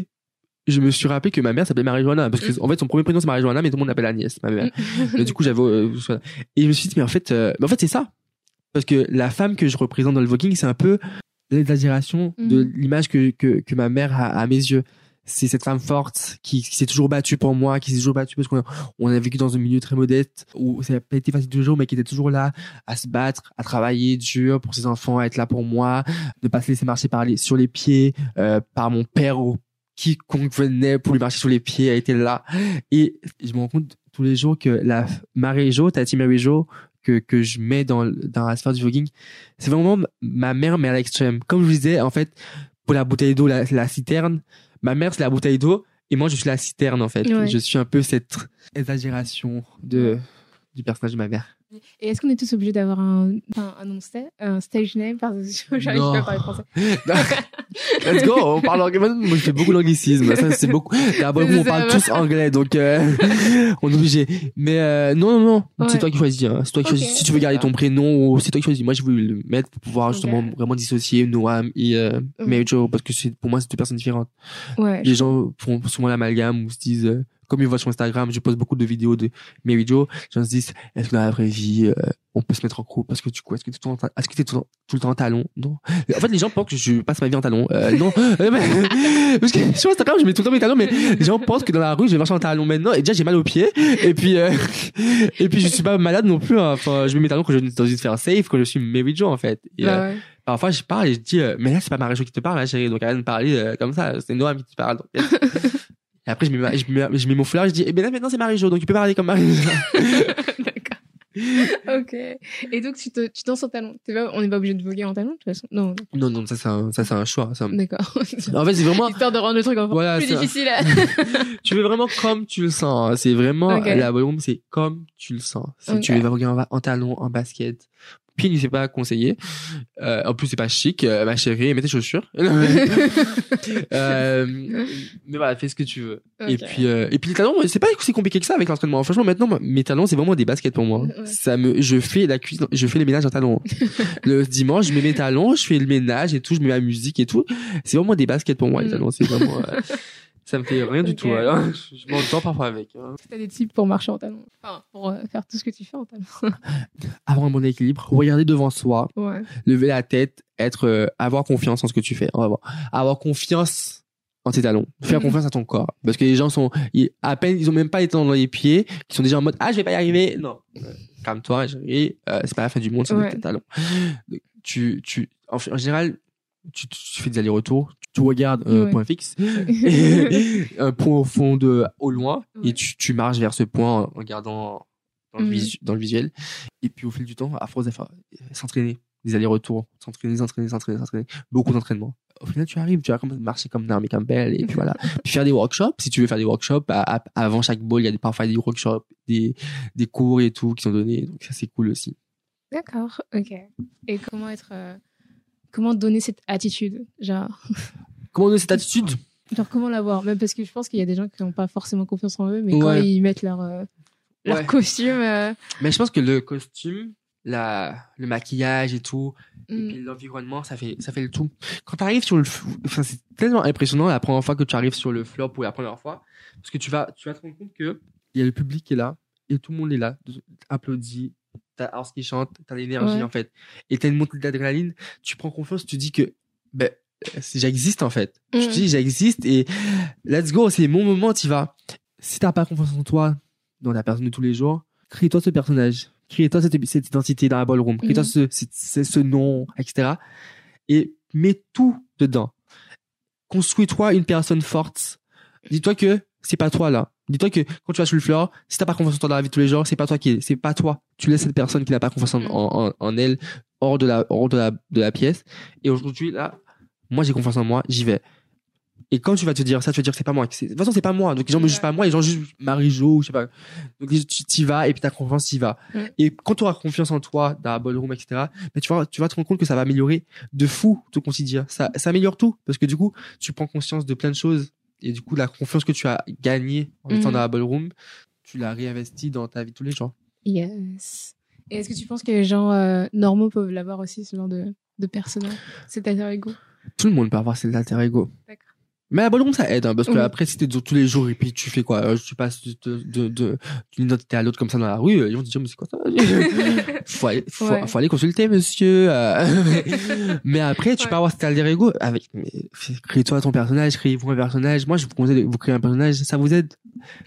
je me suis rappelé que ma mère s'appelait Marie-Joanna, parce que, en fait, son premier prénom c'est Marie-Joanna, mais tout le monde l'appelle Agnès, ma mère. Mais du coup, j'avais. euh, et je me suis dit, mais en fait, euh, mais en fait, c'est ça. Parce que la femme que je représente dans le voguing, c'est un peu l'exagération de Mhm. l'image que, que, que ma mère a à mes yeux. C'est cette femme forte qui, qui s'est toujours battue pour moi, qui s'est toujours battue parce qu'on on a vécu dans un milieu très modeste où ça n'a pas été facile toujours, mais qui était toujours là à se battre, à travailler dur pour ses enfants, à être là pour moi, ne pas se laisser marcher par les, sur les pieds euh, par mon père ou quiconque venait pour lui marcher sur les pieds a été là. Et je me rends compte tous les jours que la Marie Jo, Tati Marie Jo, que, que je mets dans, dans la sphère du voguing, c'est vraiment ma mère, mais à l'extrême. Comme je vous disais, en fait, pour la bouteille d'eau, la, la citerne, ma mère, c'est la bouteille d'eau, et moi, je suis la citerne, en fait. Ouais. Je suis un peu cette exagération de, du personnage de ma mère. Et est-ce qu'on est tous obligés d'avoir un, un sta- un stage name? Parce que j'arrive pas à parler français. Let's go, on parle anglais. Moi, je fais beaucoup d'anglicisme. Ça, c'est beaucoup. D'abord, on parle tous anglais, donc euh, on est obligé. Mais euh, non, non, non. Ouais. C'est toi qui choisis. hein. C'est toi qui choisis. Si tu veux garder ton prénom, ou c'est toi qui choisis. Moi, je voulais le mettre pour pouvoir justement vraiment dissocier Noam et euh, Jo, parce que c'est pour moi, c'est deux personnes différentes. Ouais. Les gens font souvent l'amalgame ou se disent. Comme ils voient sur Instagram, je poste beaucoup de vidéos de Mary Jo. Les gens se disent, est-ce que dans la vraie vie, euh, on peut se mettre en couple? Parce que du coup, est-ce que tu es tout tout, le temps- en talon? Non. En fait, les gens pensent que je passe ma vie en talon. Euh, non. Euh, parce que sur Instagram, je mets tout le temps mes talons, mais les gens pensent que dans la rue, je vais marcher en talon maintenant. Et déjà, j'ai mal aux pieds. Et puis, euh, et puis, je suis pas malade non plus. hein. Enfin, je mets mes talons quand je suis dans une sphère safe, quand je suis Mary Jo, en fait. Et, Bah euh, ouais. parfois, je parle et je dis, euh, mais là, c'est pas Marie Jo qui te parle, là, chérie. Donc, arrête de parler euh, comme ça. C'est Noam qui te parle. Donc, et après, je mets, ma- je mets, je mets mon foulard, je dis, eh ben là, maintenant, c'est Marie Jo, donc tu peux parler comme Marie Jo. D'accord. ok. Et donc, tu, te, tu danses en talon. Pas- on n'est pas obligé de voguer en talon, de toute façon. Non, non, non, ça, c'est un, ça, c'est un choix. d'accord. En fait, c'est vraiment, Histoire de rendre le truc encore Voilà, plus difficile. à- tu veux vraiment comme tu le sens. hein. C'est vraiment, la c'est comme tu le sens. Si tu veux en, en talon, en basket, pied nu c'est pas conseillé. Euh, en plus c'est pas chic. Euh, ma chérie, mets tes chaussures. euh, mais voilà, fais ce que tu veux. Et puis euh, et puis les talons, c'est pas si compliqué que ça avec l'entraînement. Franchement maintenant mes talons c'est vraiment des baskets pour moi. Ouais. Ça me, je fais la cuisine, je fais les ménages en talons. le dimanche je mets mes talons, je fais le ménage et tout, je mets ma musique et tout. C'est vraiment des baskets pour moi les Mm. talons. C'est vraiment euh, ça me fait rien du tout. alors. Je, je m'entends parfois avec. hein. T'as des tips pour marcher en talons. Enfin, pour euh, faire tout ce que tu fais en talons. Avoir un bon équilibre, regarder devant soi, Ouais. lever la tête, être, euh, avoir confiance en ce que tu fais. On va voir. Avoir confiance en tes talons. Faire confiance à ton corps. Parce que les gens sont, ils, à peine, ils ont même pas les talons dans les pieds, qui sont déjà en mode, ah, je vais pas y arriver. Non. Euh, Calme-toi. Euh, c'est pas la fin du monde, c'est Ouais. tes talons. Tu, tu, en, en général, tu, tu fais des allers-retours, tu regardes un Ouais. point fixe, un point au fond de, au loin, et tu, tu marches vers ce point en, en gardant dans le, visu- dans le visuel. Et puis au fil du temps, à force de faire- s'entraîner, des allers-retours, s'entraîner, s'entraîner, s'entraîner, s'entraîner, beaucoup d'entraînement. Au final, tu arrives, tu vas comme marcher comme Naomi Campbell, et puis voilà. puis faire des workshops, si tu veux faire des workshops, à- à- avant chaque ball, il y a des, parfois des workshops, des, des cours et tout qui sont donnés, donc ça c'est cool aussi. D'accord, ok. Et comment être. euh, Comment donner cette attitude Genre, Comment donner cette attitude? Genre comment l'avoir? Même parce que je pense qu'il y a des gens qui n'ont pas forcément confiance en eux, mais quand ils mettent leur, euh, leur Ouais. costume. euh, Mais je pense que le costume, la, le maquillage et tout, et mm, puis l'environnement, ça fait, ça fait le tout. Quand tu arrives sur le, enfin, c'est tellement impressionnant la première fois que tu arrives sur le floor pour la première fois, parce que tu vas, tu vas te rendre compte que il y a le public qui est là et tout le monde est là, applaudit, t'as Ars qui chante, t'as l'énergie Ouais. en fait, et t'as une montée d'adrénaline, tu prends confiance, tu dis que, ben, j'existe en fait. Tu Mm. te dis j'existe et let's go, c'est mon moment, tu vas. Si t'as pas confiance en toi, dans la personne de tous les jours, crée-toi ce personnage, crée-toi cette, cette identité dans la ballroom, crée-toi ce, ce- ce nom, etc. Et mets tout dedans. Construis-toi une personne forte. Dis-toi que c'est pas toi là. Dis-toi que quand tu vas sur le floor, si t'as pas confiance en toi dans la vie de tous les jours, c'est pas toi qui est, c'est pas toi. Tu laisses cette personne qui n'a pas confiance en, Mhm. en, en- elle hors de la, hors de la, de la pièce. Et aujourd'hui, là, moi j'ai confiance en moi, j'y vais. Et quand tu vas te dire ça, tu vas te dire que c'est pas moi. De toute façon, c'est pas moi. Donc les gens me jugent pas moi, les gens jugent Marie-Jo, je sais pas. Donc tu t'y vas et puis t'as confiance, t'y vas. Ouais. Et quand tu auras confiance en toi, dans la ballroom, etc., mais tu vas, tu vas te rendre compte que ça va améliorer de fou ton quotidien. Ça, ça améliore tout. Parce que du coup, tu prends conscience de plein de choses. Et du coup, la confiance que tu as gagnée en étant Mhm. dans la ballroom, tu l'as réinvestie dans ta vie de tous les jours. Yes. Et est-ce que tu penses que les gens euh, normaux peuvent l'avoir aussi, ce genre de, de personnage Cet alter ego? Tout le monde peut avoir cet alter ego. D'accord. Mais la ballroom, ça aide, hein, parce que Oui. après, si t'es tous les jours et puis tu fais quoi euh, Tu passes de- de- de- de- d'une identité à l'autre comme ça dans la rue, euh, ils vont te dire, mais c'est quoi ça? Faut, aller, faut, Ouais. faut aller consulter, monsieur. euh. mais après, tu Ouais. peux avoir cet alter ego avec. mais Crée-toi ton personnage, créez-vous un personnage. Moi, je vous conseille de vous créer un personnage, ça vous aide.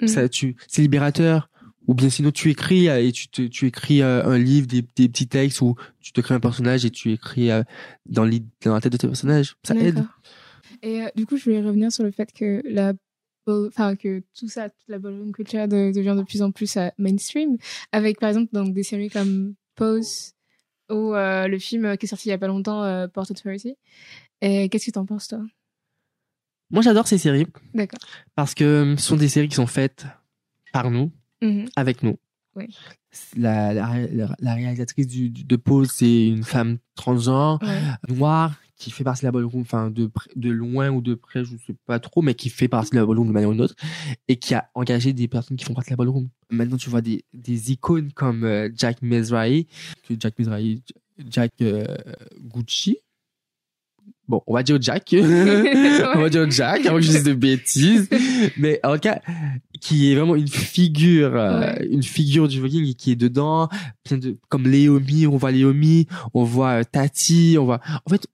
Mm. Ça, tu, c'est libérateur. Ou bien sinon, tu écris et tu, te, tu écris un livre, des, des petits textes où tu te crées un personnage et tu écris dans, dans la tête de tes personnages. Ça aide. Et euh, du coup, je voulais revenir sur le fait que la enfin que tout ça, toute la ballroom culture de- devient de plus en plus euh, mainstream, avec par exemple donc des séries comme Pose ou euh, le film qui est sorti il y a pas longtemps, euh, Port Authority. Et qu'est-ce que t'en penses toi? Moi, j'adore ces séries D'accord. parce que ce sont des séries qui sont faites par nous, Mhm. avec nous. Oui. La, la, la- la réalisatrice du, du- de Pause, c'est une femme transgenre, Ouais. noire, qui fait partie de la ballroom, enfin de, de loin ou de près, je sais pas trop, mais qui fait partie de la ballroom de manière ou d'une autre, et qui a engagé des personnes qui font partie de la ballroom. Maintenant, tu vois des, des icônes comme euh, Jack Mizrahi, Jack Mizrahi, Jack euh, Gucci. Bon, on va dire Jack. on va dire Jack, avant que je dise de bêtises. Mais en tout cas, qui est vraiment une figure, euh, Ouais. une figure du voguing qui est dedans, plein de, comme Léomi, on voit Léomi, on voit euh, Tati, on voit, en fait,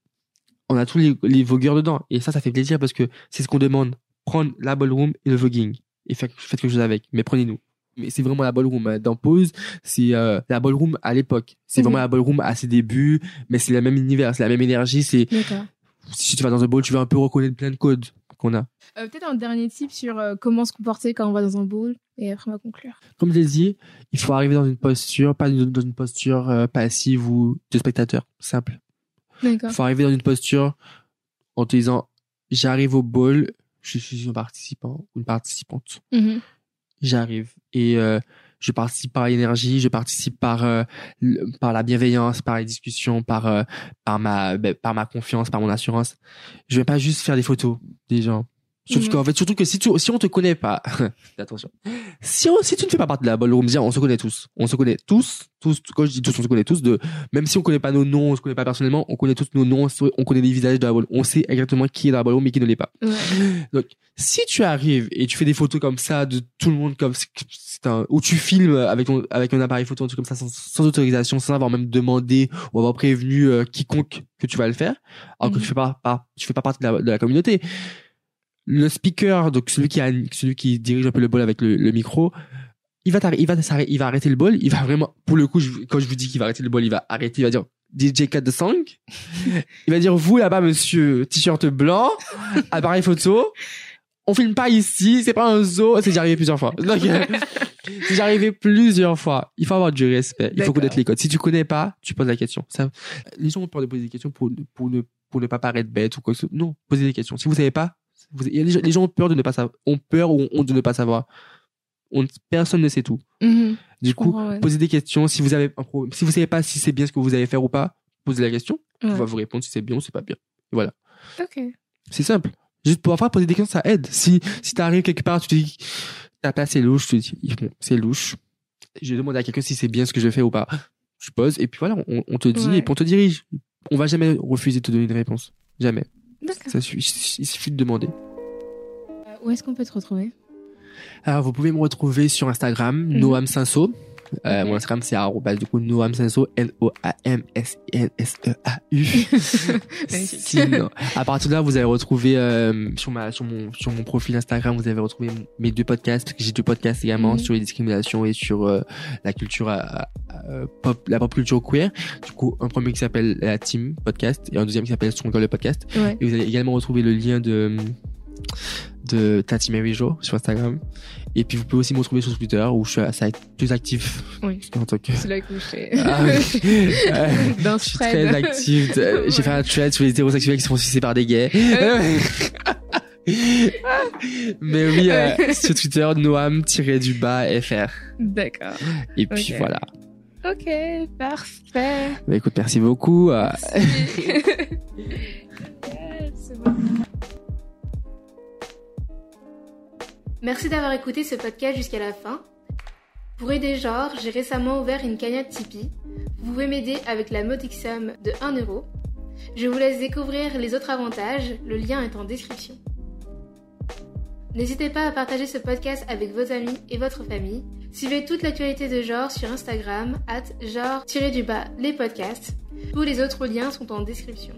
on a tous les, les vogueurs dedans. Et ça, ça fait plaisir parce que c'est ce qu'on demande. Prendre la ballroom et le voguing. Et faire, faites quelque chose avec. Mais prenez-nous. Mais c'est vraiment la ballroom. hein. Dans Pause, c'est euh, la ballroom à l'époque. C'est Mhm. vraiment la ballroom à ses débuts, mais c'est le même univers, c'est la même énergie. C'est si tu vas dans un ball, tu vas un peu reconnaître plein de codes qu'on a. Euh, Peut-être un dernier tip sur euh, comment se comporter quand on va dans un bowl et après on va conclure. Comme je l'ai dit, il faut arriver dans une posture, pas dans une posture euh, passive ou de spectateur. Simple. Il faut arriver dans une posture en te disant, j'arrive au ball, je suis un participant ou une participante. Mhm. J'arrive et euh, je participe par l'énergie, je participe par euh, le- par la bienveillance, par les discussions, par euh, par ma ben, par ma confiance, par mon assurance. Je vais pas juste faire des photos des gens. Surtout Mhm. qu'en fait, surtout que si tu si on te connaît pas, attention. Si on, si tu ne fais pas partie de la ballroom, dire on se connaît tous, on se connaît tous, tous. Quand je dis tous, on se connaît tous. De même si on connaît pas nos noms, on se connaît pas personnellement, on connaît tous nos noms, on connaît les visages de la ballroom. On sait exactement qui est dans la ballroom et qui ne l'est pas. Ouais. Donc, si tu arrives et tu fais des photos comme ça de tout le monde comme c'est un, ou tu filmes avec ton, avec un appareil photo, un truc comme ça, sans, sans autorisation, sans avoir même demandé ou avoir prévenu euh, quiconque que tu vas le faire, alors que Mhm. tu fais pas, pas, tu fais pas partie de la, de la communauté. Le speaker, donc celui qui a, celui qui dirige un peu le bol avec le, le micro, il va il va il va arrêter le bol, il va vraiment, pour le coup, je- quand je vous dis qu'il va arrêter le bol, il va arrêter, il va dire DJ cut the song. il va dire vous là-bas, monsieur, t-shirt blanc, appareil photo. On filme pas ici, c'est pas un zoo, c'est déjà arrivé plusieurs fois. Donc, euh, c'est déjà arrivé plusieurs fois. Il faut avoir du respect. Il faut connaître les codes. Si tu connais pas, tu poses la question. Ça, les gens ont peur de poser des questions pour, pour ne, pour ne pas paraître bête ou quoi que ce soit. Non, posez des questions. Si vous savez pas, vous, il y a les, gens, les gens ont peur de ne pas savoir, ont peur ou ont honte de ne pas savoir. On, personne ne sait tout. Mhm. Du coup, ouais. posez des questions. Si vous avez un problème, si vous savez pas si c'est bien ce que vous allez faire ou pas, posez la question. On va vous répondre si c'est bien ou c'est pas bien. Ok. C'est simple. Juste pour avoir poser des questions, ça aide. Si, si t'arrives quelque part, tu te dis, ta place est louche, tu te dis, bon, c'est louche. Je demande à quelqu'un si c'est bien ce que je fais ou pas. Je pose, et puis voilà, on, on te dit, Ouais. et puis on te dirige. On va jamais refuser de te donner une réponse. Jamais. Ça il suffit de demander. Euh, Où est-ce qu'on peut te retrouver? Alors, vous pouvez me retrouver sur Instagram, Mhm. Noam Sinso. Euh. Mon Instagram, c'est arrobas, du coup, Noam Sinso, N-O-A-M-S-N-S-E-A-U. Sinon, à partir de là, vous allez retrouver euh, sur ma sur mon sur mon profil Instagram, vous allez retrouver mes deux podcasts parce que j'ai deux podcasts également Mhm. sur les discriminations et sur euh, la culture euh, euh, pop la pop culture queer. Du coup, un premier qui s'appelle la Team Podcast et un deuxième qui s'appelle Stronger le podcast. Ouais. Et vous allez également retrouver le lien de de Tati Mary Jo sur Instagram. Et puis vous pouvez aussi me retrouver sur Twitter où je suis assez plus actif Oui. en tant que C'est là que je. Ah. Euh, je suis très active. Euh, J'ai fait un thread sur les hétérosexuels qui se font sucer par des gays. Mais oui, euh, sur Twitter, Noam-du-bas FR. D'accord. Et puis voilà. Ok, parfait. Bah, écoute, merci beaucoup. euh, C'est bon. Merci d'avoir écouté ce podcast jusqu'à la fin. Pour aider Genre, j'ai récemment ouvert une cagnotte Tipeee. Vous pouvez m'aider avec la modique somme de 1 euro. Je vous laisse découvrir les autres avantages, le lien est en description. N'hésitez pas à partager ce podcast avec vos amis et votre famille. Suivez toute l'actualité de genre sur Instagram, at genre-les podcasts. Tous les autres liens sont en description.